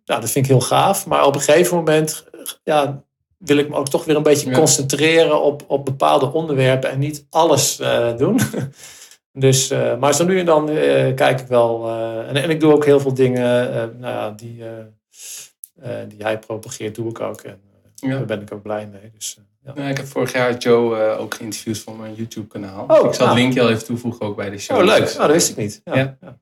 nou, dat vind ik heel gaaf. Maar op een gegeven moment ja, wil ik me ook toch weer een beetje concentreren op, op bepaalde onderwerpen. En niet alles uh, doen. Dus, uh, maar zo nu en dan uh, kijk ik wel. Uh, en, en, ik doe ook heel veel dingen nou ja, die, die hij propageert, doe ik ook. En daar ben ik ook blij mee. Dus, ja. ik heb vorig jaar Joe ook geïnterviewd voor mijn YouTube kanaal. Oh, ik zal het linkje al even toevoegen ook bij de show. Oh, leuk. Dus, oh, dat wist ik niet. Ja. ja.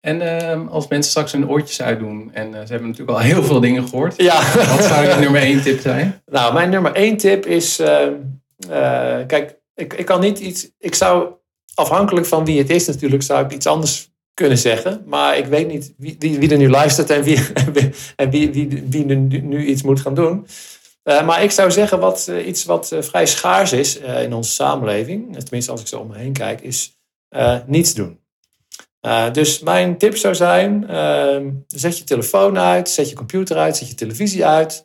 En ehm, als mensen straks hun oortjes uitdoen en ze hebben natuurlijk al heel veel dingen gehoord. Ja. Wat zou je nummer één tip zijn? Nou, mijn nummer één tip is... Ehm, kijk, ik, ik kan niet iets... Ik zou afhankelijk van wie het is natuurlijk, zou ik iets anders kunnen zeggen. Maar ik weet niet wie, wie, er nu luistert en wie, en wie, wie, nu, iets moet gaan doen. Uh, maar ik zou zeggen, wat, uh, iets wat uh, vrij schaars is in onze samenleving, tenminste als ik zo om me heen kijk, is niets doen. dus mijn tip zou zijn, ehm, zet je telefoon uit, zet je computer uit, zet je televisie uit.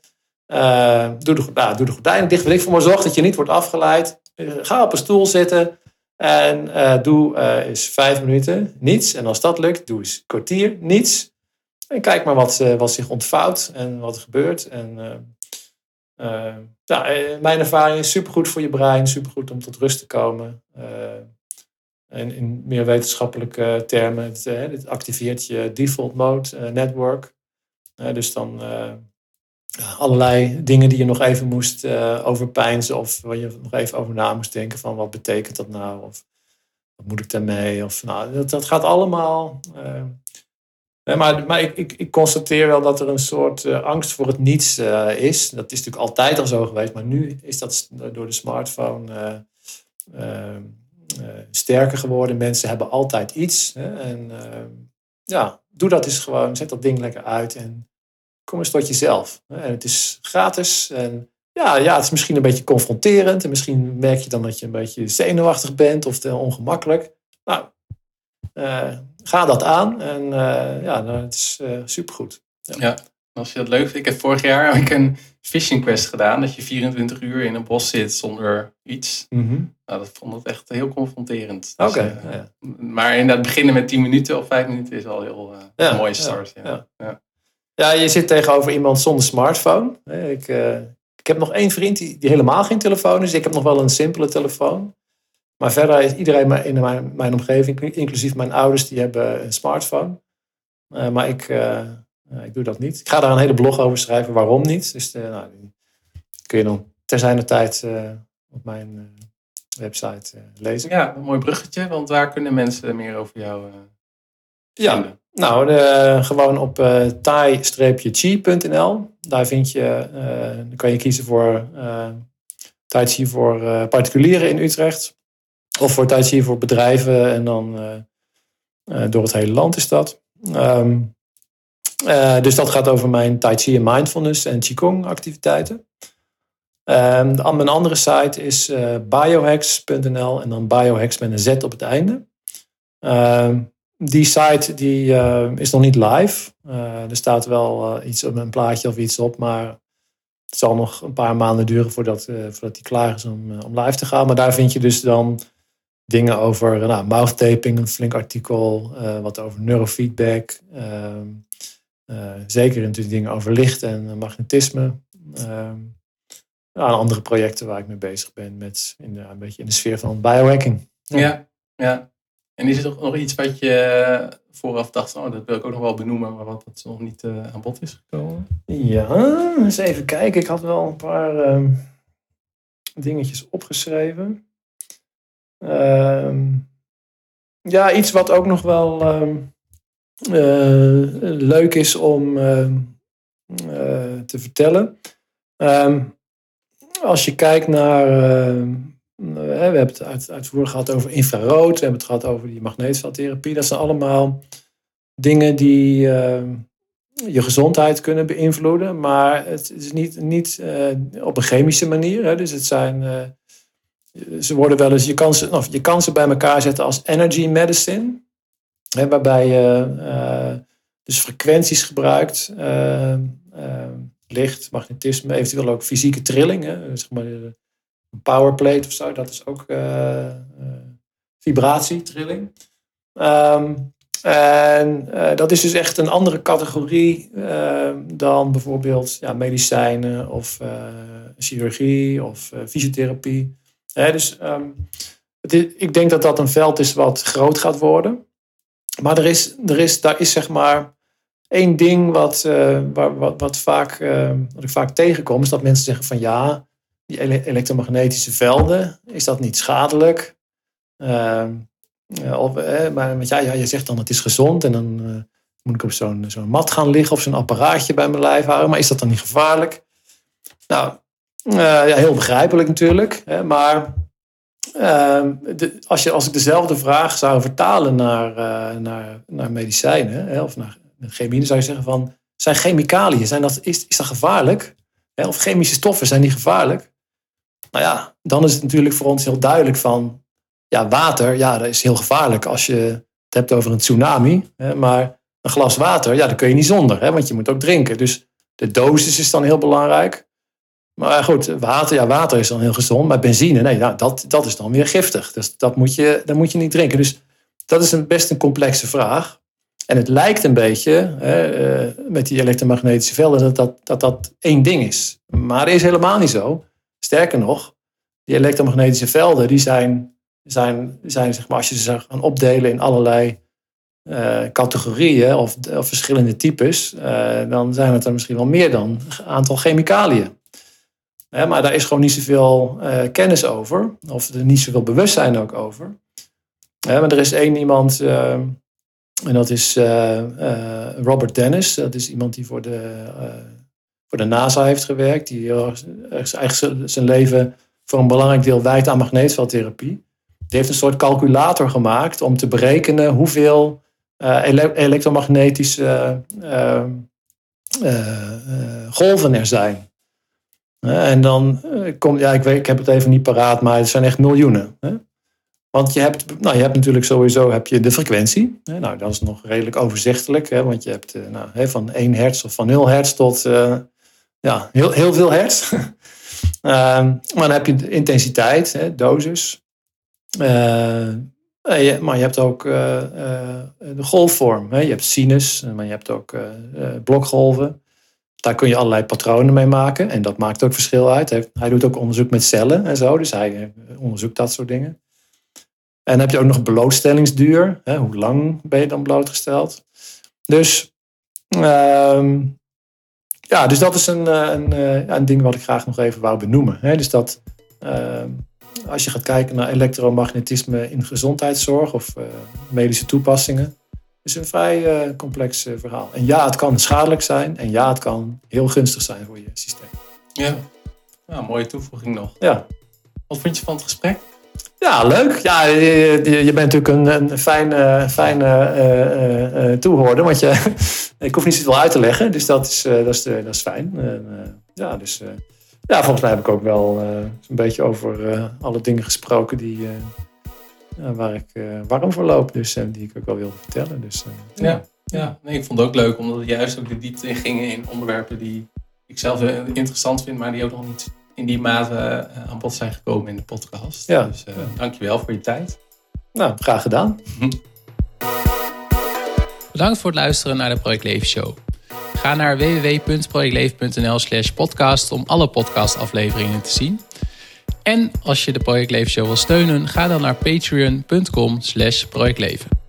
doe, de, nou, doe de gordijnen dicht. Wil ik voor me zorg dat je niet wordt afgeleid. ga op een stoel zitten. En uh, doe uh, eens vijf minuten niets. En als dat lukt, doe eens een kwartier niets. En kijk maar wat, uh, wat zich ontvouwt en wat er gebeurt. En ja, mijn ervaring is supergoed voor je brein, supergoed om tot rust te komen. in, in meer wetenschappelijke termen, het, het activeert je default mode network. dus dan allerlei dingen die je nog even moest overpijnzen of waar je nog even over na moest denken van wat betekent dat nou? Of wat moet ik daarmee? Of, nou, dat, gaat allemaal maar maar ik, ik, constateer wel dat er een soort uh, angst voor het niets uh, is. Dat is natuurlijk altijd al zo geweest, maar nu is dat door de smartphone uh, sterker geworden. Mensen hebben altijd iets. Hè? En ja, doe dat eens gewoon. Zet dat ding lekker uit en kom eens tot jezelf. En het is gratis. En ja, ja, het is misschien een beetje confronterend. En misschien merk je dan dat je een beetje zenuwachtig bent of te ongemakkelijk. Nou, ga dat aan. En uh, ja, nou, het is uh, supergoed. Ja. ja. als je dat leuk vindt. Ik heb vorig jaar heb ik een fishing quest gedaan. Dat je 24 uur in een bos zit zonder iets. Mm -hmm. nou, dat vond ik echt heel confronterend. Dus, Oké. Okay, uh, ja. Maar inderdaad beginnen met 10 minuten of 5 minuten is al heel mooie start. Ja, ja. Ja. je zit tegenover iemand zonder smartphone. Ik, ik heb nog één vriend die, die helemaal geen telefoon is. Ik heb nog wel een simpele telefoon. Maar verder is iedereen in mijn, mijn omgeving, inclusief mijn ouders, die hebben een smartphone. Uh, maar ik, uh, ik doe dat niet. Ik ga daar een hele blog over schrijven waarom niet. Dus nou, kun je dan ter zijner tijd op mijn website lezen. Ja, een mooi bruggetje. Want waar kunnen mensen meer over jou ja, vinden? Nou, gewoon op uh, thai-chi.nl. Daar vind je, dan kan je kiezen voor Tai Chi voor particulieren in Utrecht. Of voor Tai Chi voor bedrijven en dan eh, eh, door het hele land is dat. Ehm, eh, dus dat gaat over mijn Tai Chi en mindfulness en Qigong activiteiten. Um, mijn andere site is biohacks.nl en dan biohacks met een Z op het einde. Ehm, die site die, is nog niet live. er staat wel iets op een plaatje of iets op, maar het zal nog een paar maanden duren voordat, voordat die klaar is om, om live te gaan. Maar daar vind je dus dan dingen over nou, mouthtaping, een flink artikel, wat over neurofeedback. Uh, zeker natuurlijk dingen over licht en magnetisme. Ehm, ja, andere projecten waar ik mee bezig ben, met in een beetje in de sfeer van biohacking. Ja, ja. En is er nog iets wat je vooraf dacht, oh, dat wil ik ook nog wel benoemen, maar wat dat nog niet aan bod is gekomen? Ja, eens even kijken. Ik had wel een paar ehm, dingetjes opgeschreven. Ehm, ja, iets wat ook nog wel ehm, eh, leuk is om eh, te vertellen. als je kijkt naar. We hebben het uit, uitvoerig gehad over infrarood, we hebben het gehad over die magneetveldtherapie. Dat zijn allemaal dingen die je gezondheid kunnen beïnvloeden, maar het is niet, niet uh, op een chemische manier. Hè. Dus het zijn ze worden wel eens, je kan ze, of je kan ze bij elkaar zetten als energy medicine. Hè, waarbij je dus frequenties gebruikt. Licht, magnetisme, eventueel ook fysieke trilling. Hè, zeg maar een powerplate of zo, dat is ook vibratietrilling. Um, en dat is dus echt een andere categorie dan bijvoorbeeld ja, medicijnen of chirurgie of fysiotherapie dus ehm, ik denk dat dat een veld is wat groot gaat worden. Maar er is, er is, daar is zeg maar één ding wat, wat, wat, vaak, wat ik vaak tegenkom. Is dat mensen zeggen van ja, die elektromagnetische velden, is dat niet schadelijk? Uh, of, maar ja, ja, je zegt dan het is gezond en dan eh, moet ik op zo'n zo'n mat gaan liggen of zo'n apparaatje bij mijn lijf houden. Maar is dat dan niet gevaarlijk? Nou, ja, heel begrijpelijk natuurlijk. Hè, maar uh, de, als, je, als ik dezelfde vraag zou vertalen naar, naar, naar medicijnen hè, of naar chemie, zou je zeggen van, zijn chemicaliën, zijn dat, is, is dat gevaarlijk? Hè, of chemische stoffen, zijn die gevaarlijk? Nou ja, dan is het natuurlijk voor ons heel duidelijk van, ja, water, ja, dat is heel gevaarlijk als je het hebt over een tsunami. Hè, maar een glas water, ja, dat kun je niet zonder, hè, want je moet ook drinken. Dus de dosis is dan heel belangrijk. Maar goed, water, ja, water is dan heel gezond. Maar benzine, nee, nou, dat, dat is dan weer giftig. Dus dat moet je, dat moet je niet drinken. Dus dat is een, best een complexe vraag. En het lijkt een beetje hè, eh, met die elektromagnetische velden dat dat, dat dat één ding is. Maar dat is helemaal niet zo. Sterker nog, die elektromagnetische velden die zijn zijn, zijn zeg maar, als je ze gaan opdelen in allerlei uh, categorieën of, of, verschillende types, uh, dan zijn het er misschien wel meer dan een aantal chemicaliën. maar daar is gewoon niet zoveel uh, kennis over, of er niet zoveel bewustzijn ook over. maar er is één iemand, en dat is Robert Dennis, dat is iemand die voor de, voor de NASA heeft gewerkt, die eigenlijk zijn leven voor een belangrijk deel wijdt aan magneetveldtherapie. Die heeft een soort calculator gemaakt om te berekenen hoeveel uh, elektromagnetische uh, golven er zijn. en dan komt, ja, ik, weet, ik heb het even niet paraat, maar het zijn echt miljoenen. Hè? Want je hebt, nou, je hebt natuurlijk sowieso heb je de frequentie. Nou, dat is nog redelijk overzichtelijk, hè? want je hebt nou, van 1 hertz of van 0 hertz tot ja, heel, heel veel hertz. Ehm, maar dan heb je intensiteit, hè, dosis. Uh, maar je hebt ook uh, uh, de golfvorm. Hè. Je hebt sinus, maar je hebt ook blokgolven. Daar kun je allerlei patronen mee maken. En dat maakt ook verschil uit. Hij doet ook onderzoek met cellen en zo. Dus hij onderzoekt dat soort dingen. En dan heb je ook nog blootstellingsduur. Hè. Hoe lang ben je dan blootgesteld? Dus ehm, ja, dus dat is een, eh, een, eh, een ding wat ik graag nog even wou benoemen. Dus dat ehm, als je gaat kijken naar elektromagnetisme in gezondheidszorg of eh, medische toepassingen, is een vrij complex verhaal. En ja, het kan schadelijk zijn en ja, het kan heel gunstig zijn voor je systeem. Ja, nou, mooie toevoeging nog. Ja. Wat vond je van het gesprek? Ja, leuk. Ja, je, bent natuurlijk een, een fijne, fijne uh, uh, toehoorder. Want je, ik hoef niet zoveel uit te leggen. Dus dat is, dat is, dat is fijn. ja, dus, ja, volgens mij heb ik ook wel een beetje over alle dingen gesproken die, waar ik warm voor loop. Dus die ik ook wel wilde vertellen. Dus, ja, ja. Ik vond het ook leuk. Omdat het juist ook de diepte in gingen in onderwerpen die ik zelf interessant vind. Maar die ook nog niet in die mate uh, aan bod zijn gekomen in de podcast. Ja. Dus uh, dankjewel voor je tijd. Nou, graag gedaan. Bedankt voor het luisteren naar de Project Leven Show. Ga naar www.projectleven.nl slash podcast om alle podcastafleveringen te zien. En als je de Project Leven Show wil steunen, ga dan naar patreon.com slash projectleven.